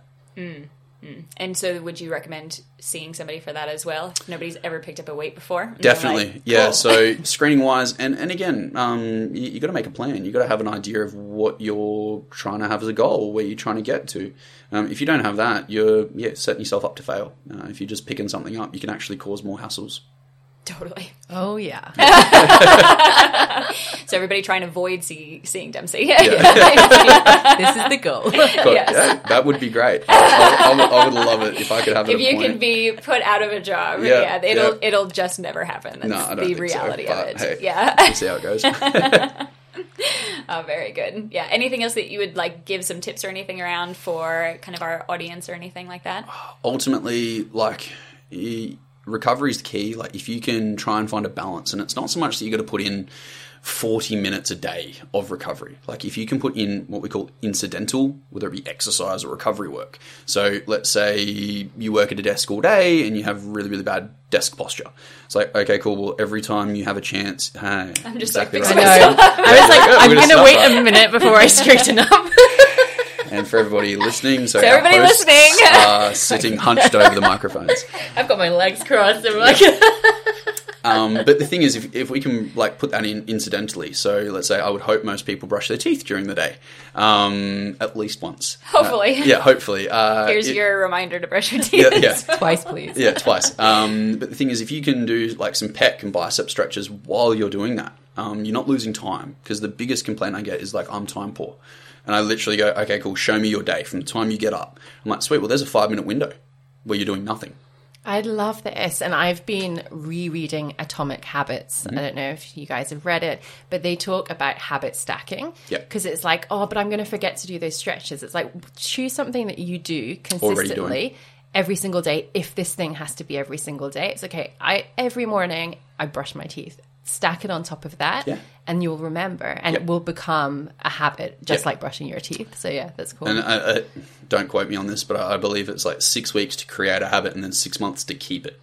And so, would you recommend seeing somebody for that as well? If nobody's ever picked up a weight before, Definitely, like, yeah. cool. So screening wise, and and again, um, you, you got to make a plan. You got to have an idea of what you're trying to have as a goal, where you're trying to get to. Um, if you don't have that, you're yeah setting yourself up to fail. Uh, if you're just picking something up, you can actually cause more hassles. Totally. Oh, yeah. So everybody trying to avoid see, seeing Dempsey. this is the goal. But Yes. yeah, that would be great. I, I, I would, love it if I could have it. if a you point. can be put out of a job, Yeah, yeah, it'll yeah. it'll just never happen. That's no, I don't the think reality so, of it. Hey, yeah. we'll see how it goes. Oh, very good. Yeah. Anything else that you would like give some tips or anything around for kind of our audience or anything like that? ultimately, like y- recovery is the key. Like if you can try and find a balance, and it's not so much that you got to put in. 40 minutes a day of recovery. Like if you can put in what we call incidental, whether it be exercise or recovery work. So let's say you work at a desk all day and you have really, really bad desk posture. It's like, okay, cool. Well, every time you have a chance, hey, I'm just like, fix I, know. I was like, I'm gonna going to stop wait that. a minute before I straighten up. And for everybody listening, so, So everybody hosts listening. are sitting hunched over the microphones. I've got my legs crossed. I'm like, Um, but the thing is, if, if we can like put that in incidentally, so let's say I would hope most people brush their teeth during the day, um, at least once. Hopefully. Uh, yeah, hopefully. Uh, Here's it- your reminder to brush your teeth. yeah, yeah. twice, please. Yeah, twice. Um, but the thing is, if you can do like some pec and bicep stretches while you're doing that, um, you're not losing time. Because the biggest complaint I get is like, I'm time poor. And I literally go, okay, cool, show me your day from the time you get up. I'm like, sweet, well, there's a five minute window where you're doing nothing. I love this. And I've been rereading Atomic Habits. Mm-hmm. I don't know if you guys have read it, but they talk about habit stacking. Yeah. Because it's like, oh, but I'm going to forget to do those stretches. It's like, choose something that you do consistently every single day. If this thing has to be every single day, it's okay. I Every morning, I brush my teeth. Stack it on top of that, Yeah. and you'll remember, and Yep. it will become a habit, just Yep. like brushing your teeth. So yeah, that's cool. And I, I, don't quote me on this, but I, I believe it's like six weeks to create a habit and then six months to keep it.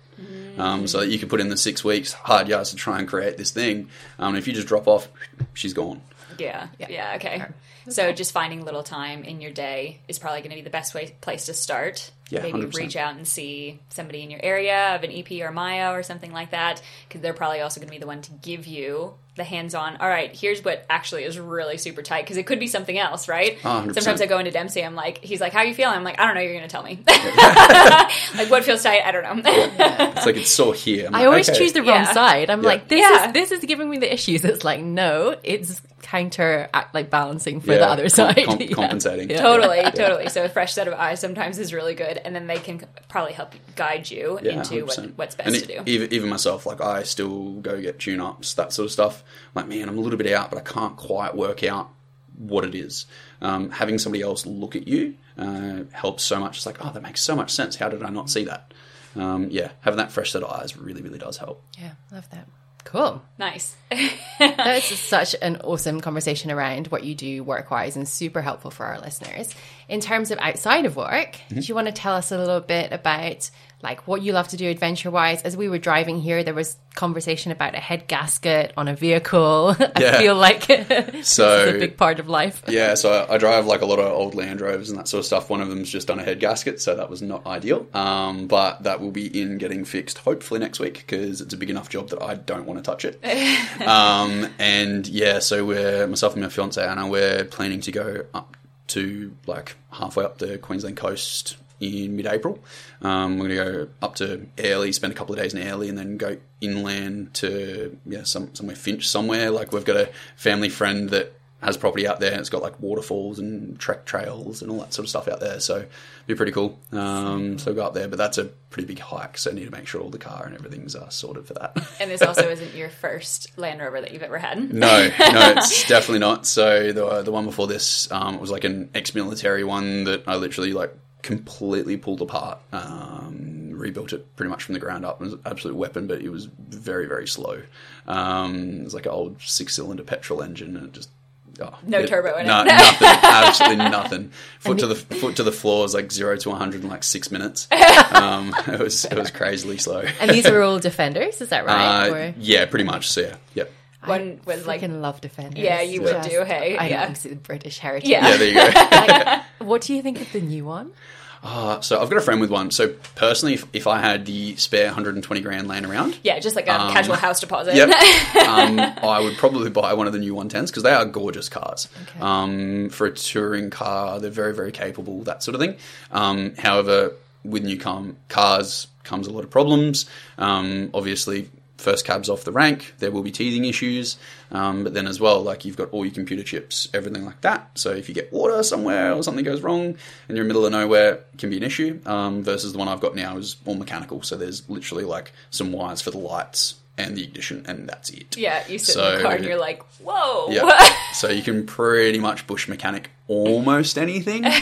Um, so that you can put in the six weeks hard yards to try and create this thing. Um, if you just drop off, she's gone. Yeah. Yeah. Yeah. okay. So just finding little time in your day is probably going to be the best way place to start. Yeah, Maybe 100%. reach out and see somebody in your area of an EP or Myo or something like that, because they're probably also going to be the one to give you the hands-on. All right, here's what actually is really super tight, because it could be something else, right? Oh, 100%. Sometimes I go into Dempsey, I'm like, he's like, "How you feeling?" I'm like, "I don't know. You're going to tell me." like, what feels tight? I don't know. It's like it's so here. I'm I like, always okay. choose the wrong Yeah. side. I'm Yeah. like, this Yeah. is this is giving me the issues. It's like, no, it's counter act like balancing for the other com- side. com- Yeah. compensating. Yeah. totally, Yeah. totally. So a fresh set of eyes sometimes is really good, and then they can probably help guide you Yeah, into what, what's best and to it- do. Even, even myself, like I still go get tune ups, that sort of stuff. Like, man, I'm a little bit out, but I can't quite work out what it is. Um, having somebody else look at you uh, helps so much. It's like, oh, that makes so much sense. How did I not see that? Um, yeah, having that fresh set of eyes really, really does help. Yeah, love that. Cool. Nice. That's such an awesome conversation around what you do work wise and super helpful for our listeners. In terms of outside of work, mm-hmm. do you want to tell us a little bit about like what you love to do adventure wise? As we were driving here, there was conversation about a head gasket on a vehicle. I Yeah. feel like So- a big part of life. Yeah, so I, I drive like a lot of old Land Rovers and that sort of stuff. One of them's just done a head gasket, so that was not ideal. Um, but that will be in getting fixed hopefully next week because it's a big enough job that I don't want to touch it. um, and yeah, so we're myself and my fiance Anna, we're planning to go up to like halfway up the Queensland coast in mid-April. Um, we're going to go up to Airlie, spend a couple of days in Airlie, and then go inland to yeah some somewhere Finch somewhere. Like we've got a family friend that has property out there, and it's got like waterfalls and trek trails and all that sort of stuff out there. So it'd be pretty cool. Um, so go up there, but that's a pretty big hike, so I need to make sure all the car and everything's uh, sorted for that. and this also isn't your first Land Rover that you've ever had. No, no, it's definitely not. So the the one before this um, was like an ex-military one that I literally like completely pulled apart, um, rebuilt it pretty much from the ground up. It was an absolute weapon, but it was very very slow. Um, it was like an old six-cylinder petrol engine, and it just. Oh, No turbo in it. no, nothing, absolutely nothing. Foot to the foot to the floor is like zero to one hundred in like six minutes. Um, it was it was crazily slow. And these are all defenders, is that right? Uh, Or- yeah, pretty much. So yeah, yep. One was like, freaking love defenders. Yeah, you would do, hey, I yeah. know, it's the British heritage. Yeah. Yeah, there you go. Like, what do you think of the new one? Uh, so I've got a friend with one. So personally, if, if I had the spare 120 grand laying around, yeah, just like a casual house deposit. yep, um, I would probably buy one of the new 110s because they are gorgeous cars. Um, for a touring car, they're very, very capable, that sort of thing. Um, however, with new com- cars comes a lot of problems. Um, obviously, first cabs off the rank, there will be teething issues. Um, but then as well, like you've got all your computer chips, everything like that. So if you get water somewhere or something goes wrong and you're in the middle of nowhere, it can be an issue. Um, versus the one I've got now is all mechanical. So there's literally like some wires for the lights and the ignition, and that's it. Yeah, you sit in the car and you're like, whoa. Yeah. so you can pretty much bush mechanic almost anything.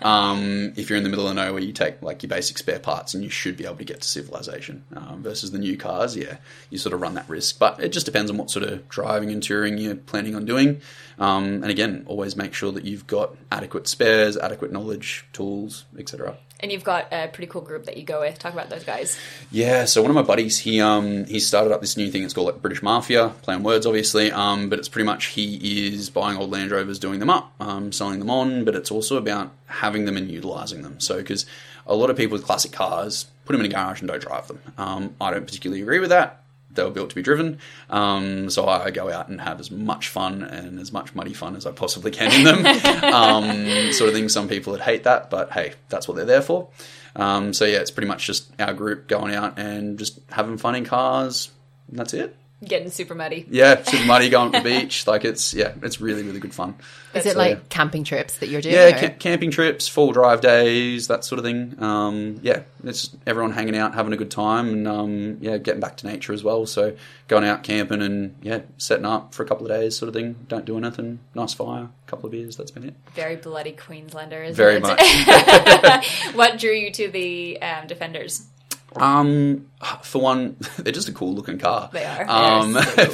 Um, if you're in the middle of nowhere, you take like your basic spare parts and you should be able to get to civilization. Um, versus the new cars, yeah, you sort of run that risk. But it just depends on what sort of driving and touring you're planning on doing. Um, and again, always make sure that you've got adequate spares, adequate knowledge, tools, etc. And you've got a pretty cool group that you go with. Talk about those guys. Yeah, so one of my buddies, he um he started up this new thing. It's called like British Mafia, play on words, obviously. Um, but it's pretty much he is buying old Land Rovers, doing them up, um, selling them on. But it's also about having them and utilizing them. So because a lot of people with classic cars put them in a garage and don't drive them. Um, I don't particularly agree with that. They were built to be driven, um, so I go out and have as much fun and as much muddy fun as I possibly can in them. um, sort of thing. Some people would hate that, but hey, that's what they're there for. Um, so yeah, it's pretty much just our group going out and just having fun in cars. And that's it. Getting super muddy. Yeah, super muddy, going to the beach. Like it's yeah, it's really really good fun. Is it So, like yeah. camping trips that you're doing? Yeah, ca- camping trips, full drive days, that sort of thing. Um, yeah, it's everyone hanging out, having a good time, and um, yeah, getting back to nature as well. So going out camping and yeah, setting up for a couple of days, sort of thing. Don't do anything. Nice fire, a couple of beers. That's been it. Very bloody Queenslander, isn't Very it? much. what drew you to the um, Defenders? Um, for one, they're just a cool looking car. They are. Um, for,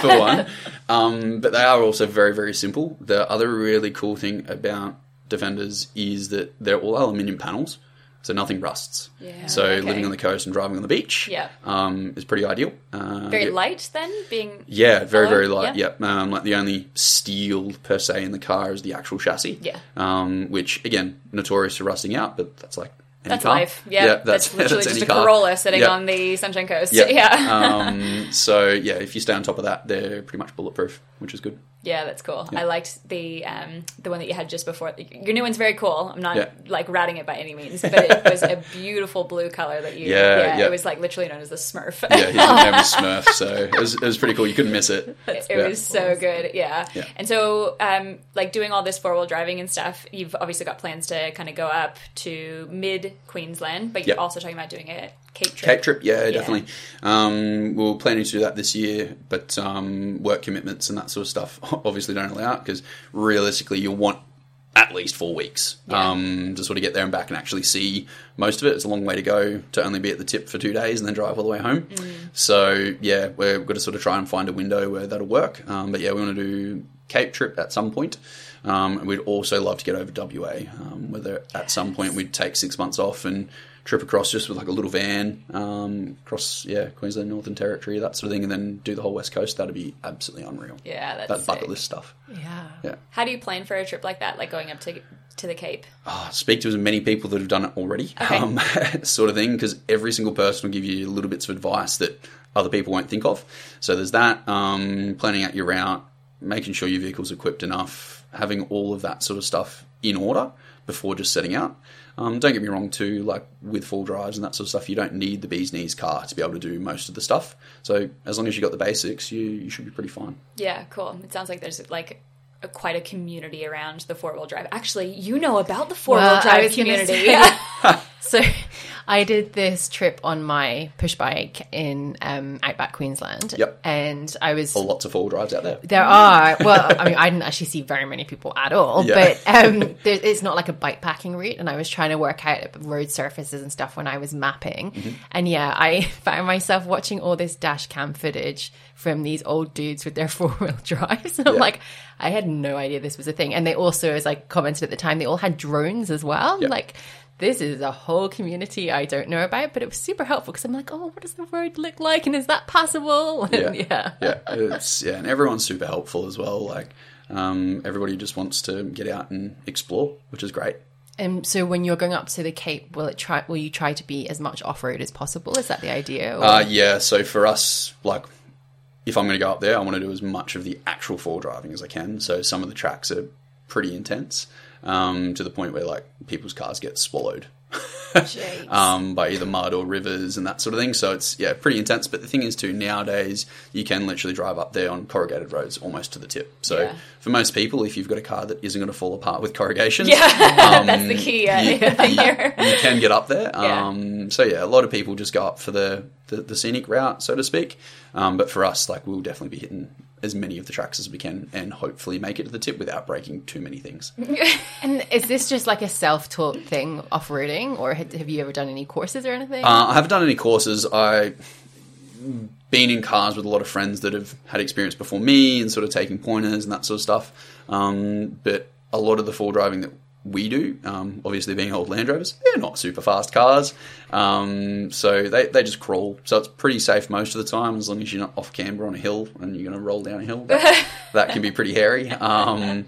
for one, um, but they are also very very simple. The other really cool thing about Defenders is that they're all aluminium panels, so nothing rusts. Yeah, So okay. living on the coast and driving on the beach, Yeah. um, is pretty ideal. Uh, Very yeah. light then, being Yeah, very, very light. Yeah. Yep. Um, like the only steel per se in the car is the actual chassis. Yeah. Um, which again, notorious for rusting out, but that's like that's car. life. Yeah, that's, literally that's just a car. Corolla sitting Yeah. on the Sunshine Coast. Yeah. Yeah. um, so yeah, if you stay on top of that, they're pretty much bulletproof, which is good. Yeah, that's cool. I liked the um, the one that you had just before. Your new one's very cool. I'm not Yeah. like ratting it by any means, but it was a beautiful blue color that you. Yeah, yeah. It was like literally known as the Smurf. Yeah, his name was Smurf, so it was, it was pretty cool. You couldn't miss it. it Yeah. was so good. Yeah. Yeah. And so, um, like doing all this four wheel driving and stuff, you've obviously got plans to kind of go up to mid Queensland, but you're also talking about doing a Cape trip. Cape trip, yeah, definitely. Um, we we're planning to do that this year, but um, work commitments and that sort of stuff obviously don't allow it because realistically you'll want at least four weeks Yeah. um, to sort of get there and back and actually see most of it. It's a long way to go to only be at the tip for two days and then drive all the way home. Mm. So yeah, we're, we've to sort of try and find a window where that'll work. Um, but yeah, we want to do Cape trip at some point. Um, and we'd also love to get over WA, um, whether at some point we'd take six months off and trip across just with like a little van um, across, yeah, Queensland, Northern Territory, that sort of thing, and then do the whole West Coast. That'd be absolutely unreal. Yeah, that's That bucket sick. list stuff. Yeah. Yeah. How do you plan for a trip like that, like going up to to the Cape? Oh, speak to as many people that have done it already, Okay. um, sort of thing, because every single person will give you little bits of advice that other people won't think of. So there's that, um, planning out your route, making sure your vehicle's equipped enough, having all of that sort of stuff in order before just setting out. Um, don't get me wrong, too, like with full drives and that sort of stuff, you don't need the bee's knees car to be able to do most of the stuff. So as long as you got the basics, you, you should be pretty fine. Yeah, cool. It sounds like there's like a, quite a community around the four wheel drive. Actually, you know about the four wheel Well, I drive was gonna community. So I did this trip on my push bike in um, Outback Queensland. Yep. And I was all Lots of full drives out there. There are. Well, I mean, I didn't actually see very many people at all, Yeah. but um, there, it's not like a bike packing route. And I was trying to work out road surfaces and stuff when I was mapping. Mm-hmm. And yeah, I found myself watching all this dash cam footage from these old dudes with their four wheel drives. And I'm Yeah. like, I had no idea this was a thing. And they also, as I commented at the time, they all had drones as well. Like, this is a whole community I don't know about, but it was super helpful because I'm like, oh, what does the road look like? And is that passable? And yeah. yeah, it's yeah, and everyone's super helpful as well. Like um, everybody just wants to get out and explore, which is great. And Um, so when you're going up to the Cape, will it try? Will you try to be as much off road as possible? Is that the idea? Or? Uh, yeah, so for us, like if I'm going to go up there, I want to do as much of the actual four driving as I can. So some of the tracks are pretty intense um, to the point where like people's cars get swallowed. Um, by either mud or rivers and that sort of thing. So it's yeah, pretty intense. But the thing is, too, nowadays you can literally drive up there on corrugated roads almost to the tip. So Yeah. for most people, if you've got a car that isn't going to fall apart with corrugation, yeah, um, that's the key uh, you, you- you can get up there. Yeah. Um, so yeah, a lot of people just go up for the the, the scenic route, so to speak. Um, but for us, like we'll definitely be hitting as many of the tracks as we can, and hopefully make it to the tip without breaking too many things. and is this just like a self-taught thing, off roading, or have you ever done any courses or anything? Uh, I haven't done any courses. I been in cars with a lot of friends that have had experience before me and sort of taking pointers and that sort of stuff. Um, but a lot of the full driving that we do, um, obviously being old Land Rovers, they're not super fast cars. Um, so they, they just crawl. So it's pretty safe most of the time as long as you're not off camber on a hill and you're going to roll down a hill. That, that can be pretty hairy. Um,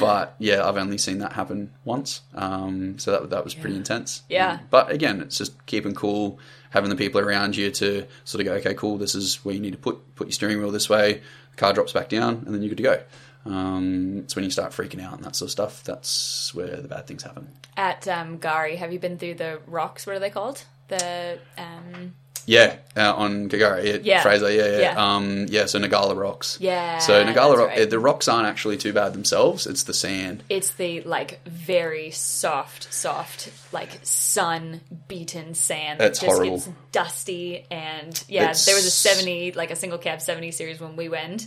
but yeah, I've only seen that happen once. Um, so that, that was pretty intense. Yeah. But again, it's just keeping cool, having the people around you to sort of go, okay, cool, this is where you need to put put your steering wheel this way. The car drops back down, and then you're good to go. Um, it's when you start freaking out and that sort of stuff. That's where the bad things happen. At um, K'gari, have you been through the rocks? What are they called? The um, Yeah, uh, on K'gari, yeah, Yeah. Fraser, yeah, yeah, Yeah. Um, yeah. So Ngkala rocks. Yeah, So Ngkala, that's rock, right. the rocks aren't actually too bad themselves. It's the sand. it's the like very soft, soft, like sun beaten sand. That's Just horrible. It's dusty and yeah, It's- there was a seventy, like a single cab seventy series when we went.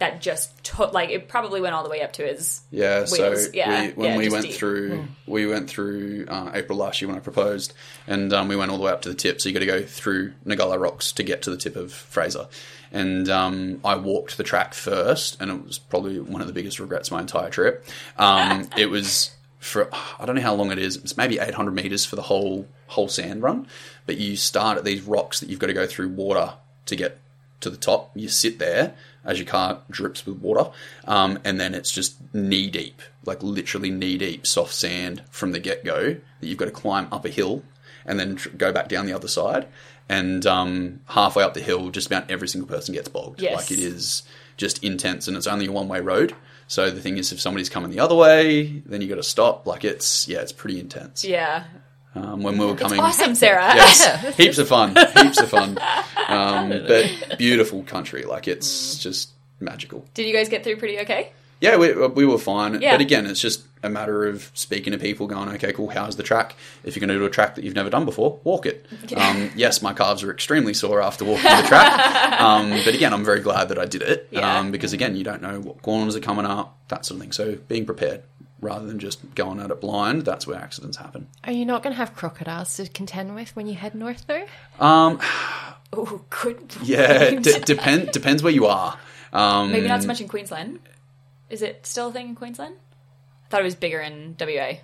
That just to- like it probably went all the way up to his Yeah, so. Yeah, we, when yeah, we just went deep. through, we went through uh, April last year when I proposed, and um, we went all the way up to the tip. So you got to go through Ngkala Rocks to get to the tip of Fraser. And um, I walked the track first, and it was probably one of the biggest regrets of my entire trip. Um, it was for I don't know how long it is. It's maybe 800 meters for the whole whole sand run, but you start at these rocks that you've got to go through water to get to the top. You sit there as your car drips with water, um, and then it's just knee deep, like literally knee deep, soft sand from the get go that you've got to climb up a hill and then tr- go back down the other side. And um, halfway up the hill, just about every single person gets bogged. Yes. Like it is just intense, and it's only a one way road. So the thing is, if somebody's coming the other way, then you got to stop. Like it's yeah, it's pretty intense. yeah. Um, when we were coming, Awesome, Sarah. yes, heaps of fun, heaps of fun. Um, but beautiful country, like it's just magical. Did you guys get through pretty okay? Yeah, we, we were fine. Yeah. But again, it's just a matter of speaking to people, going, okay, cool, how's the track? If you're going to do a track that you've never done before, walk it. Um, yes, my calves are extremely sore after walking the track. Um, but again, I'm very glad that I did it Yeah. um, because, again, you don't know what corners are coming up, that sort of thing. So being prepared rather than just going at it blind, that's where accidents happen. Are you not going to have crocodiles to contend with when you head north, though? Um, Oh, good. yeah, d- depend, depends where you are. Um, Maybe not so much in Queensland. Is it still a thing in Queensland? I thought it was bigger in WA,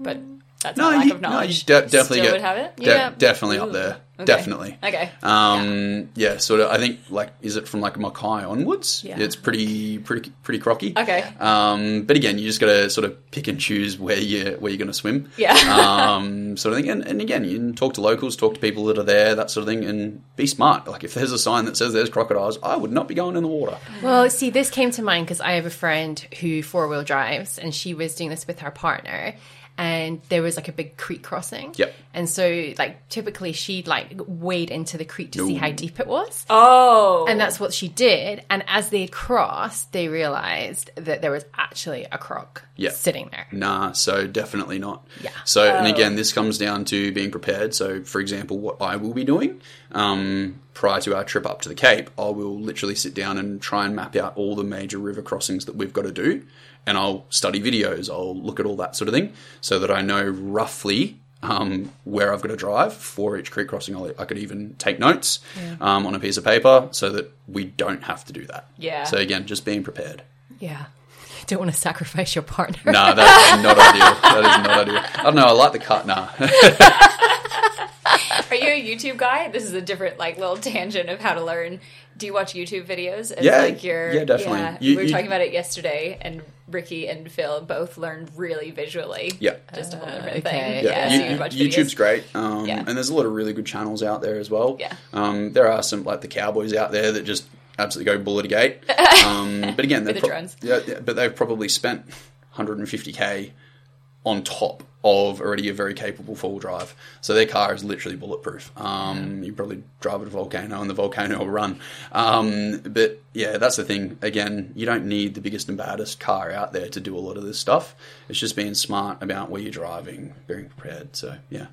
but that's No, not lack you, of no, you de- definitely Still get would have it. de- Yeah. definitely up there, Okay. definitely. Okay. Um, yeah. sort of. I think like is it from like Mackay onwards? Yeah. It's pretty pretty pretty crocky. Okay. Um, but again, you just got to sort of pick and choose where you where you're going to swim. Yeah. um, sort of thing. And, and again, you can talk to locals, talk to people that are there, that sort of thing, and be smart. Like if there's a sign that says there's crocodiles, I would not be going in the water. Well, see, this came to mind because I have a friend who four wheel drives, and she was doing this with her partner. And there was like a big creek crossing. Yep. And so, like, typically she'd like wade into the creek to see how deep it was. Oh. And that's what she did. And as they crossed, they realized that there was actually a croc Yeah. sitting there. Nah, so definitely not. Yeah. So, and again, this comes down to being prepared. So, for example, what I will be doing um, prior to our trip up to the Cape, I will literally sit down and try and map out all the major river crossings that we've got to do. And I'll study videos, I'll look at all that sort of thing so that I know roughly um, where I've got to drive for each creek crossing. I'll, I could even take notes um, on a piece of paper so that we don't have to do that. Yeah. So, again, just being prepared. Yeah. Don't want to sacrifice your partner. No, that's not ideal. That is not ideal. I don't know. I like the cut. Nah. Are you a YouTube guy? This is a different like little tangent of how to learn. Do you watch YouTube videos? As, Yeah, like your, yeah, definitely. yeah, You- we were you- talking about it yesterday, and Ricky and Phil both learned really visually. Yeah. just a whole different okay. thing. Yeah, Yeah, you- so you YouTube's videos. great, um, Yeah. and there's a lot of really good channels out there as well. Yeah. um, there are some like the cowboys out there that just absolutely go bullet a gate. Um, but again, With they've the drones. yeah, yeah, but they've probably spent 150k on top of already a very capable full drive. So their car is literally bulletproof. Um, You probably drive at a volcano and the volcano will run. Um, but yeah, that's the thing. Again, you don't need the biggest and baddest car out there to do a lot of this stuff. It's just being smart about where you're driving, being prepared. So yeah.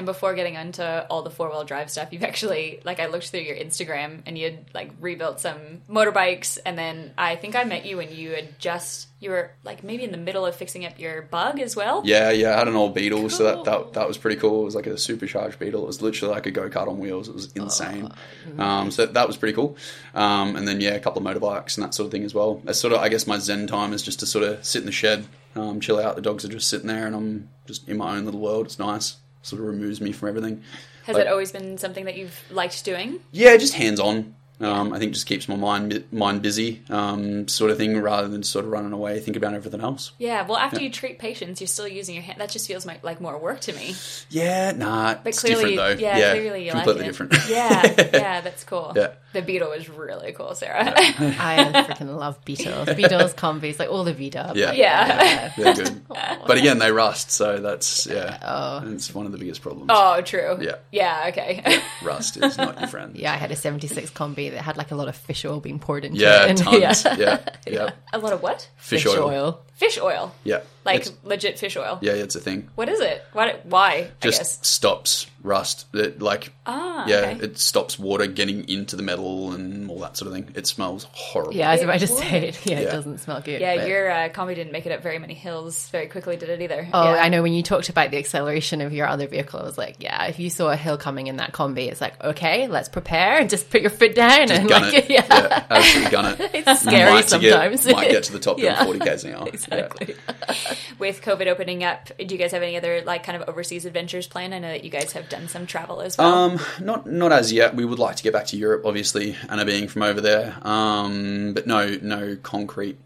And before getting onto all the four wheel drive stuff, you've actually like I looked through your Instagram and you had like rebuilt some motorbikes, and then I think I met you when you had just you were like maybe in the middle of fixing up your bug as well. Yeah, yeah, I had an old Beetle, so that, that that was pretty cool. It was like a supercharged Beetle. It was literally like a go kart on wheels. It was insane. Um, so that was pretty cool. Um, and then yeah, a couple of motorbikes and that sort of thing as well. It's sort of I guess my zen time is just to sort of sit in the shed, um, chill out. The dogs are just sitting there, and I'm just in my own little world. It's nice. Sort of removes me from everything. Has Like- it always been something that you've liked doing? Yeah, just hands on. Um, I think just keeps my mind mind busy, um, sort of thing, rather than sort of running away, think about everything else. Yeah. Well, after you treat patients, you're still using your hand. That just feels like, like more work to me. Yeah, nah, But it's clearly, different though. yeah, clearly you completely like it. different. Yeah, yeah, that's cool. Yeah. The Beetle was really cool, Sarah. I freaking love beetles. Beetles, combis, like all the Vita. Yeah. yeah. They're good. But again, they rust, so that's yeah. Oh. It's one of the biggest problems. Oh, true. Yeah. Yeah. Okay. Rust is not your friend. Yeah, I had a 76 combi that had like a lot of fish oil being poured into Yeah, it. And, tons. Yeah, yeah. a lot of what? Fish, oil. Fish oil, Yeah, like It's- legit fish oil. yeah, it's a thing. What is it? What? Why? I Just guess. stops rust. It, like Ah, yeah, okay. it stops water getting into the metal and all that sort of thing. It smells horrible. Yeah, I was It about to would. say it. Yeah, Yeah. it doesn't smell good. Yeah, but- your uh, combi didn't make it up very many hills very quickly, did it either? Oh, yeah. I know when you talked about the acceleration of your other vehicle, I was like, yeah, if you saw a hill coming in that combi, it's like, okay, let's prepare and just put your foot down and gun like, it. yeah. yeah, absolutely gun it. It's scary might to get- sometimes. might get to the top doing Yeah. 40 k's an hour. Exactly. With COVID opening up, do you guys have any other like kind of overseas adventures planned? I know that you guys have done some travel as well. Um, not not as yet. We would like to get back to Europe, obviously, Anna being from over there. Um, but no no concrete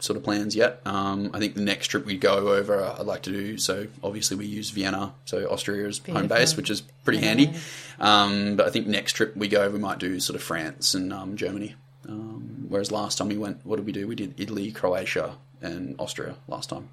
sort of plans yet. Um, I think the next trip we go over, uh, I'd like to do. So obviously we use Vienna, so Austria is home base, which is pretty handy. Um, but I think next trip we go, we might do sort of France and um, Germany. Um, whereas last time we went, what did we do? We did Italy, Croatia, and Austria last time.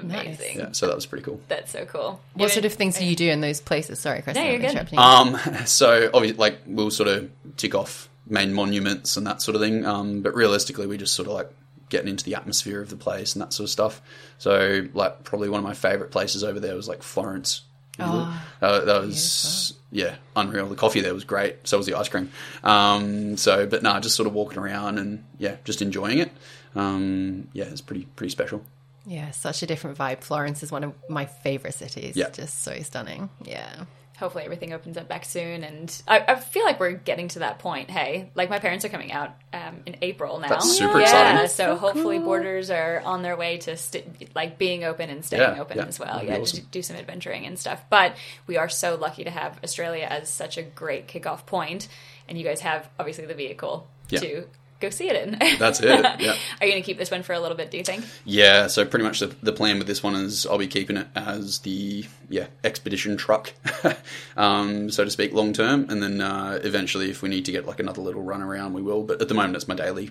Amazing. Yeah, so that was pretty cool. That's so cool. What You sort of things do you do in those places? Sorry, Chris. No, I'm you're good. interrupting. Um, so obviously, like we'll sort of tick off main monuments and that sort of thing. Um, but realistically, we just sort of like getting into the atmosphere of the place and that sort of stuff. So like probably one of my favorite places over there was like Florence. Oh, Uh, that was yeah unreal. The coffee there was great. So was the ice cream. Um, so but no, just sort of walking around and yeah, just enjoying it. Um, yeah, it's pretty pretty special. yeah, such a different vibe. Florence is one of my favorite cities. Yeah. Just so stunning. Yeah. hopefully everything opens up back soon and I, I feel like we're getting to that point hey like my parents are coming out um, in april now That's super yeah, exciting. so, hopefully borders are on their way to st- like being open and staying Yeah, open yeah, as well that'd yeah awesome. to do some adventuring and stuff but we are so lucky to have australia as such a great kickoff point and you guys have obviously the vehicle Yeah. to go see it in That's it. Yeah. are you going to keep this one for a little bit do you think Yeah, so pretty much the, the plan with this one is I'll be keeping it as the yeah expedition truck, um, so to speak, long term, and then uh, eventually, if we need to get like another little run around, we will. But at the moment, it's my daily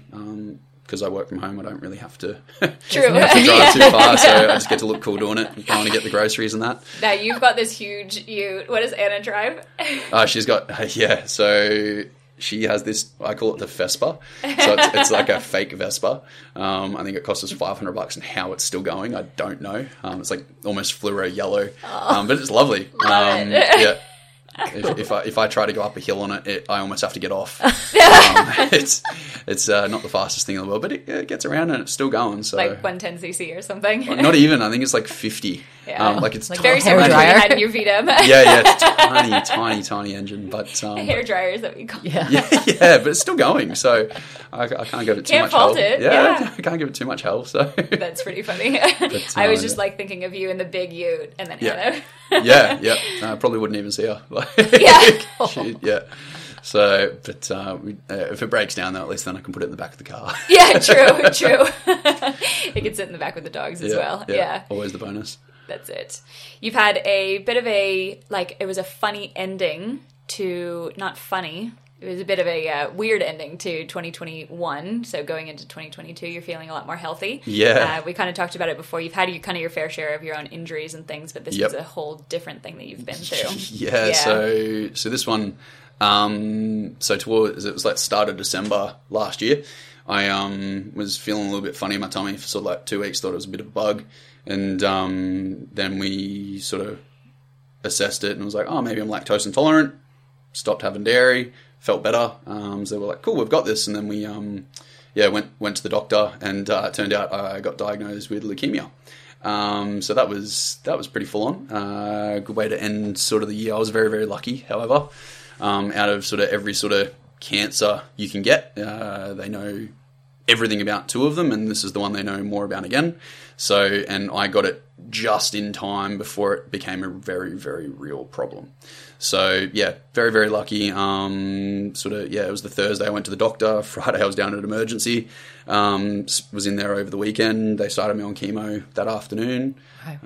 because I work from home. I don't really have to, true have to drive too far, so I just get to look cool doing it. Going to get the groceries and that. now you've got this huge you what does anna drive Uh, she's got yeah, so she has this. I call it the Vespa. So it's, it's like a fake Vespa. Um, I think it costs us five hundred bucks, and how it's still going, I don't know. Um, it's like almost fluoro yellow, um, but it's lovely. Um, yeah. If, if I if I try to go up a hill on it, it I almost have to get off. Um, it's it's uh, not the fastest thing in the world, but it, it gets around and it's still going. So like 110cc or something not even. I think it's like fifty. Yeah. Um, like it's Like very tiny. similar to what you had in your Vita Yeah, yeah, it's tiny, tiny, tiny engine, but um, hair dryers that we call Yeah. yeah, yeah, but it's still going, so I, I can't give it too Can't much fault help. it, Yeah, yeah. I can't give it too much help. So That's pretty funny. I was uh, just like thinking of you in the big Ute and then Yeah. Hannah. yeah, yeah, I probably wouldn't even see her. Yeah. She- yeah. So, but uh, we, uh, if it breaks down, though, at least then I can put it in the back of the car. yeah, true, true. it can sit in the back with the dogs as well. Yeah. always the bonus. That's it. You've had a bit of a like it was a funny ending to not funny. It was a bit of a uh, weird ending to 2021. So going into 2022, you're feeling a lot more healthy. Yeah. uh, we kind of talked about it before. You've had your, kind of your fair share of your own injuries and things, but this Yep. was a whole different thing that you've been through. Yeah, so so this one, um, so towards it was like start of December last year. I um was feeling a little bit funny in my tummy for sort of like two weeks. Thought it was a bit of a bug, and um, then we sort of assessed it and was like, oh, maybe I'm lactose intolerant. Stopped having dairy, felt better. Um, so were like, cool, we've got this. And then we um, yeah went went to the doctor, and uh, it turned out I got diagnosed with leukemia. Um, so that was that was pretty full on. Uh, good way to end sort of the year. I was very very lucky. However, um, out of sort of every sort of cancer you can get, uh, they know everything about two of them, and this is the one they know more about again. So, and I got it just in time before it became a very very real problem. So yeah, very very lucky. Um, sort of yeah, it was the Thursday I went to the doctor. Friday I was down at emergency. Um, was in there over the weekend. They started me on chemo that afternoon.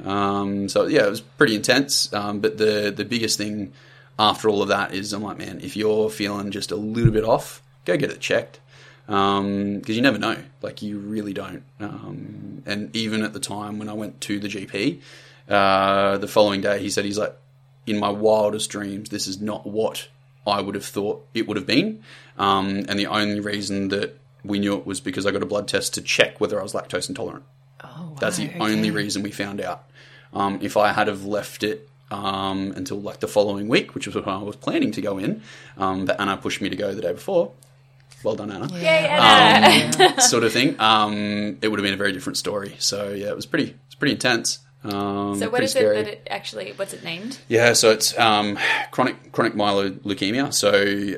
Um, so yeah, it was pretty intense. Um, but the the biggest thing after all of that is I'm like, man, if you're feeling just a little bit off, go get it checked because you never know. Like you really don't. Um, and even at the time when I went to the GP, uh, the following day he said he's like, in my wildest dreams, this is not what I would have thought it would have been. Um, and the only reason that we knew it was because I got a blood test to check whether I was lactose intolerant. Oh, wow. That's the only reason we found out. Um, if I had have left it um, until like the following week, which was when I was planning to go in, um, but Anna pushed me to go the day before. Well done, Anna. Yay, Anna. Um, sort of thing. Um, it would have been a very different story. So yeah, it was pretty. It's pretty intense. Um, so what is scary. it that it actually? What's it named? Yeah, so it's um, chronic chronic myeloid leukemia. So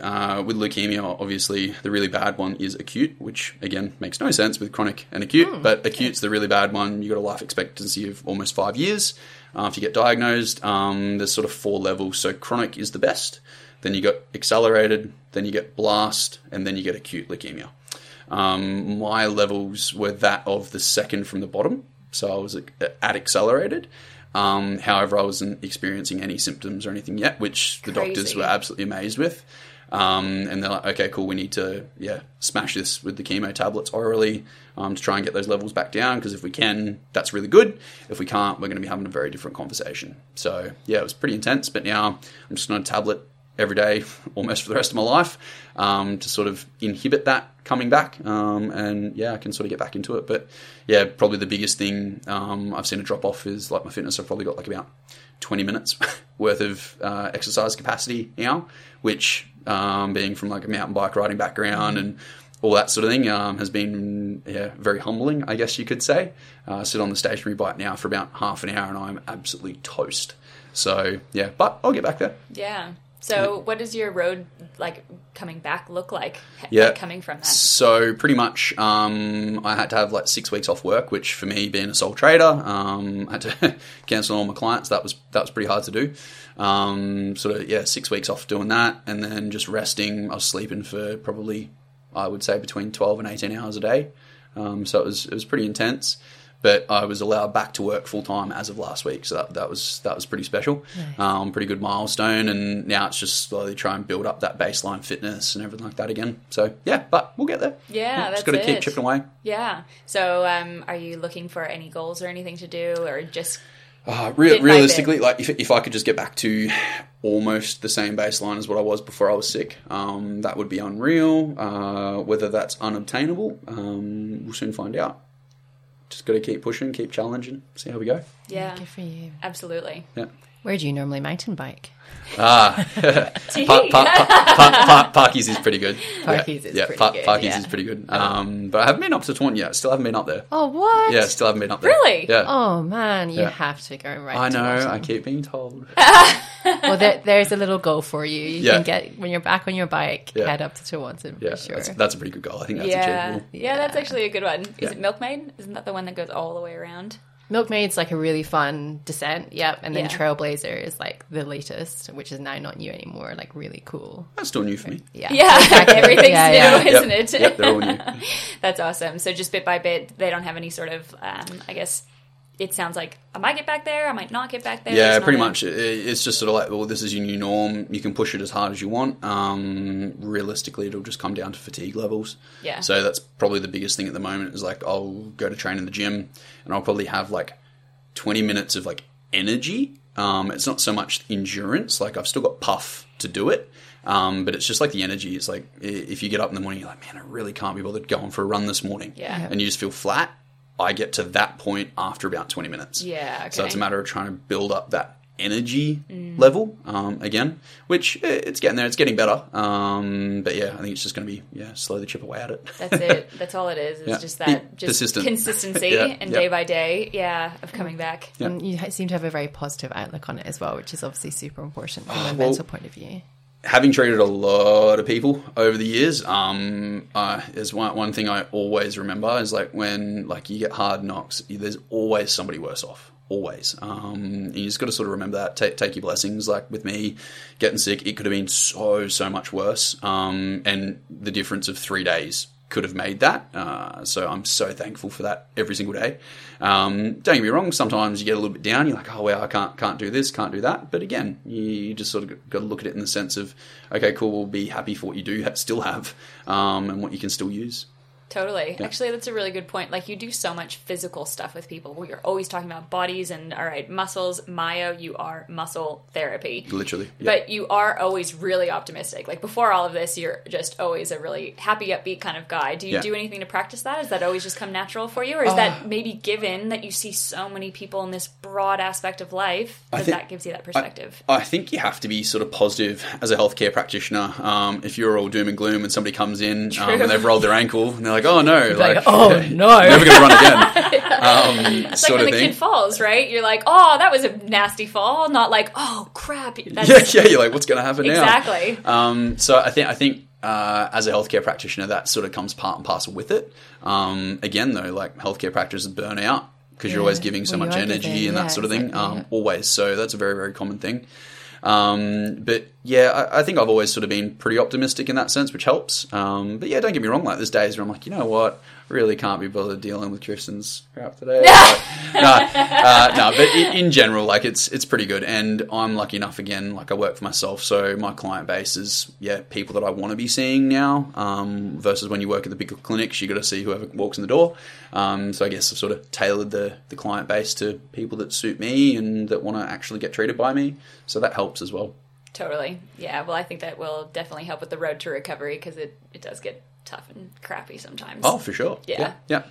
uh, with leukemia, obviously the really bad one is acute, which again makes no sense with chronic and acute. but acute's the really bad one. You have got a life expectancy of almost five years uh, if you get diagnosed. Um, there's sort of four levels. So chronic is the best. Then you got accelerated. Then you get blast, and then you get acute leukemia. Um, my levels were that of the second from the bottom, so I was at at accelerated. Um, however, I wasn't experiencing any symptoms or anything yet, which the doctors were absolutely amazed with. Um, and they're like, okay, cool, we need to yeah smash this with the chemo tablets orally um, to try and get those levels back down because if we can, that's really good. If we can't, we're going to be having a very different conversation. So yeah, it was pretty intense. But now I'm just on a tablet every day, almost for the rest of my life, um, to sort of inhibit that coming back. Um, and yeah, I can sort of get back into it. But yeah, probably the biggest thing um, I've seen a drop off is like my fitness. I've probably got like about 20 minutes worth of uh, exercise capacity now, which um, being from like a mountain bike riding background and all that sort of thing um, has been yeah, very humbling, I guess you could say. Uh, sit on the stationary bike now for about half an hour and I'm absolutely toast. So yeah, but I'll get back there. Yeah. So what does your road like coming back look like? Yeah. like, coming from that. So pretty much, um, I had to have like six weeks off work, which for me, being a sole trader, um, I had to cancel all my clients. That was that was pretty hard to do. Um, sort of yeah, six weeks off doing that, and then just resting. I was sleeping for probably, I would say, between twelve and eighteen hours a day. Um, so it was it was pretty intense. But I was allowed back to work full time as of last week, so that, that was that was pretty special, um, pretty good milestone. And now it's just slowly try and build up that baseline fitness and everything like that again. So yeah, but we'll get there. Yeah, just that's got to keep chipping away. Yeah. So um, are you looking for any goals or anything to do, or just Uh, real, realistically, like if, if I could just get back to almost the same baseline as what I was before I was sick, um, that would be unreal. Uh, whether that's unobtainable, um, we'll soon find out. Just got to keep pushing, keep challenging, see how we go. yeah, Good for you. absolutely. Yeah. Where do you normally mountain bike? Ah, Pa- pa- pa- pa- pa- Parkies is pretty good. Parkies yeah, is yeah, pretty Pa- good, Parkies yeah. is pretty good. Um, but I haven't been up to Tewantin yet. Still haven't been up there. Oh, what? Yeah, still haven't been up there. Really? Yeah. Oh man, you Yeah. have to go right. I know. Washington. I keep being told. Well, there, there's a little goal for you. You Yeah. can get when you're back on your bike, Yeah. head up to Tewantin Yeah, for sure. that's, that's a pretty good goal. I think that's yeah. achievable. yeah, that's actually a good one. Is Yeah. it Milkmaid? Isn't that the one that goes all the way around? Milkmaid's like a really fun descent. Yep, and then Yeah. Trailblazer is like the latest, which is now not new anymore. Like really cool. That's still new for me. Yeah, Yeah, everything's Yeah, new, yeah. isn't Yep, it? Yep, they're all new. That's awesome. So just bit by bit, they don't have any sort of, um, I guess, it sounds like I might get back there, I might not get back there. Yeah, pretty much. It's just sort of like, well, this is your new norm. You can push it as hard as you want. Um, realistically, it'll just come down to fatigue levels. Yeah. So that's probably the biggest thing at the moment. Is like I'll go to train in the gym, and I'll probably have like twenty minutes of like energy. Um, it's not so much endurance. Like I've still got puff to do it. Um, but it's just like the energy. It's like if you get up in the morning, you're like, man, I really can't be bothered going for a run this morning. Yeah. And you just feel flat. I get to that point after about 20 minutes. Yeah, So it's a matter of trying to build up that energy Mm. level um, again, which eh, it's getting there. It's getting better. Um, but yeah, I think it's just going to be yeah, slowly chip away at it. That's it. That's all it is. It's Yeah. just that just persistent. consistency Yeah, and yeah. day by day, yeah, of coming back. Yeah. And you seem to have a very positive outlook on it as well, which is obviously super important from a well- mental point of view. Having treated a lot of people over the years, um, uh, there's one, one thing I always remember is like when like you get hard knocks, there's always somebody worse off. Always. Um, you just got to sort of remember that. Take, take your blessings. Like with me getting sick, it could have been so, so much worse. Um, and the difference of three days could have made that. Uh, so I'm so thankful for that every single day. Um, don't get me wrong. Sometimes you get a little bit down. You're like, oh well, I can't can't do this, can't do that. But again, you, just sort of got to look at it in the sense of, okay, cool. We'll be happy for what you do ha- still have, um, and what you can still use. Totally. Actually, that's a really good point. Like, you do so much physical stuff with people. You're always talking about bodies and, all right, muscles. Myo, you are muscle therapy. Literally. Yeah. But you are always really optimistic. Like, before all of this, you're just always a really happy, upbeat kind of guy. Do you Yeah. do anything to practice that? Does that always just come natural for you? Or is Uh, that maybe given that you see so many people in this broad aspect of life that think- that gives you that perspective? I think you have to be sort of positive as a healthcare practitioner. Um, if you're all doom and gloom and somebody comes in um, and they've rolled their ankle and they're like, "Oh no!" Like, oh, no. never going to run again. Um, It's sort like when of the thing. kid falls, right? You're like, oh, that was a nasty fall. Not like, oh, crap. That's yeah, yeah. You're like, "What's going to happen now?" Exactly. Um, so I think I think uh, as a healthcare practitioner, that sort of comes part and parcel with it. Um, again, though, like healthcare practitioners burn out because you're always giving so Well, much energy giving, and yeah, that sort of thing. exactly, Um, yeah. Always. So that's a very very common thing. Um, but yeah, I, I think I've always sort of been pretty optimistic in that sense, which helps. Um, but yeah, don't get me wrong. Like there's days where I'm like, you know what, really can't be bothered dealing with Kristen's crap today. No, uh, no, but in, in general, like it's it's pretty good. And I'm lucky enough again, like I work for myself, so my client base is yeah people that I want to be seeing now. Um, versus when you work at the bigger clinics, you got to see whoever walks in the door. Um, so I guess I've sort of tailored the the client base to people that suit me and that want to actually get treated by me. So that helps as well. Totally. Yeah. Well, I think that will definitely help with the road to recovery because it, it does get tough and crappy sometimes. Oh, for sure. Yeah. Yeah.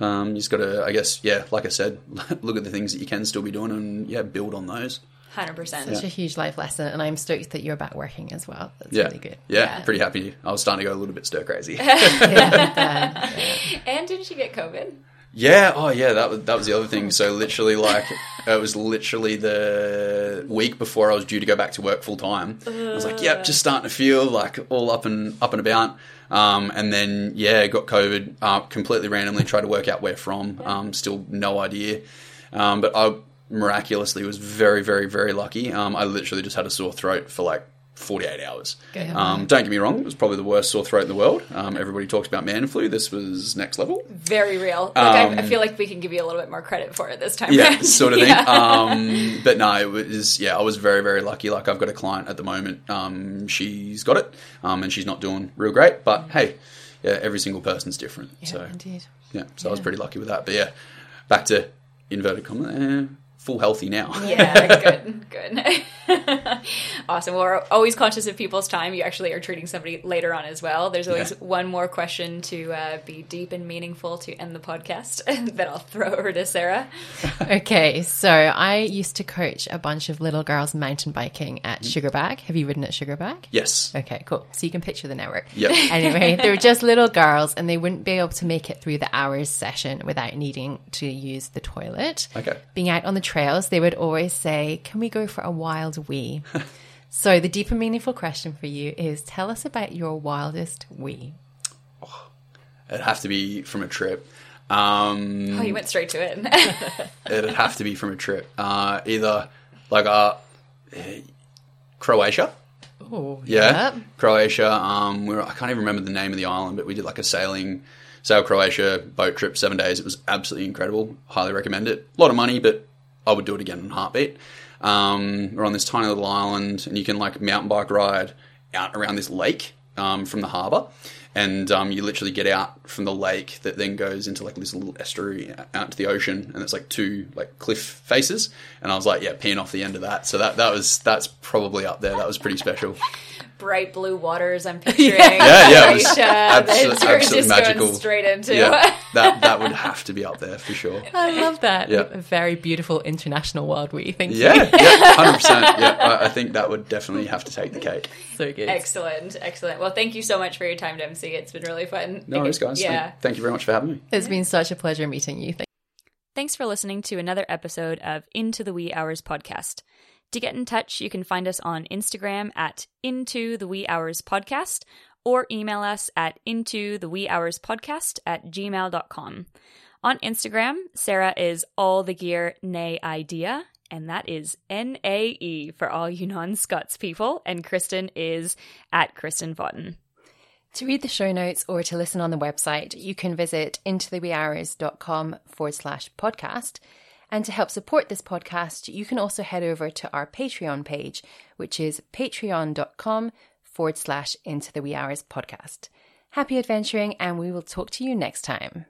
yeah. Um, you just got to, I guess, yeah, like I said, look at the things that you can still be doing and, yeah, build on those. 100%. Such a huge life lesson, and I'm stoked that you're back working as well. That's Yeah. really good. Yeah, Yeah. pretty happy. I was starting to go a little bit stir crazy. And didn't you get COVID? yeah. Oh, yeah. That was, that was the other thing. So literally, like, it was literally the week before I was due to go back to work full time. I was like, yep, just starting to feel like all up and up and about. Um, and then, yeah, got COVID uh, completely randomly, tried to work out where from. Um, still no idea. Um, but I miraculously was very, very, very lucky. Um, I literally just had a sore throat for like 48 hours. Um, don't get me wrong, it was probably the worst sore throat in the world. Um, everybody talks about man flu. This was next level. Very real. Like, I, I feel like we can give you a little bit more credit for it this time. Um, Yeah, around. sort of thing. Yeah. Um, but no, it was, yeah, I was very, very lucky. Like, I've got a client at the moment. Um, she's got it, um, and she's not doing real great. But hey, yeah, every single person's different. so, Indeed. yeah, so I was pretty lucky with that. But yeah, back to inverted comma, eh, full healthy now. yeah, good, good. awesome. Well, we're always conscious of people's time. You actually are treating somebody later on as well. There's always Yeah. one more question to uh, be deep and meaningful to end the podcast that I'll throw over to Sarah. Okay, so I used to coach a bunch of little girls mountain biking at Mm-hmm. Sugarbag. Have you ridden at Sugarbag? Yes. Okay, cool. So you can picture the network. Yep. Anyway, they were just little girls and they wouldn't be able to make it through the hours session without needing to use the toilet. Okay. Being out on the trails, they would always say, Can we go for a wild wee? so the deep and meaningful question for you is tell us about your wildest wee. It'd have to be from a trip. Um, Oh, you went straight to it. it'd have to be from a trip. Uh, either like uh, Croatia. Oh, Yeah, Croatia. Um, we were, I can't even remember the name of the island, but we did like a sailing, sail Croatia boat trip, seven days. It was absolutely incredible. Highly recommend it. A lot of money, but I would do it again in a heartbeat. Um, we're on this tiny little island, and you can like mountain bike ride out around this lake um, from the harbour. And um, you literally get out from the lake that then goes into like this little estuary out to the ocean, and it's like two like cliff faces. And I was like, yeah, peeing off the end of that. So that that was that's probably up there. That was pretty special. Bright blue waters. I'm picturing. Yeah, yeah, it was Croatia, uh, abso- that you're absolutely just magical. going straight into. Yeah, that that would have to be up there for sure. I love that. Yeah. A very beautiful international world wee. Thank you. Yeah, yeah, hundred percent. Yeah, I, I think that would definitely have to take the cake. So good. Excellent, excellent. Well, thank you so much for your time, Dempsey. It's been really fun. No worries, guys. Yeah. Thank, thank you very much for having me. It's been such a pleasure meeting you. Thank Thanks for listening to another episode of Into the Wee Hours podcast. To get in touch, you can find us on Instagram at Into the Wee Hours podcast or email us at Into the Wee Hours podcast at gmail.com. On Instagram, Sarah is all the gear nay idea, and that is N A E for all you non Scots people, and Kristen is at Kristen Vaughton. To read the show notes or to listen on the website, you can visit intotheweehours.com forward slash podcast. And to help support this podcast, you can also head over to our Patreon page, which is patreon.com forward slash into the wee hours podcast. Happy adventuring, and we will talk to you next time.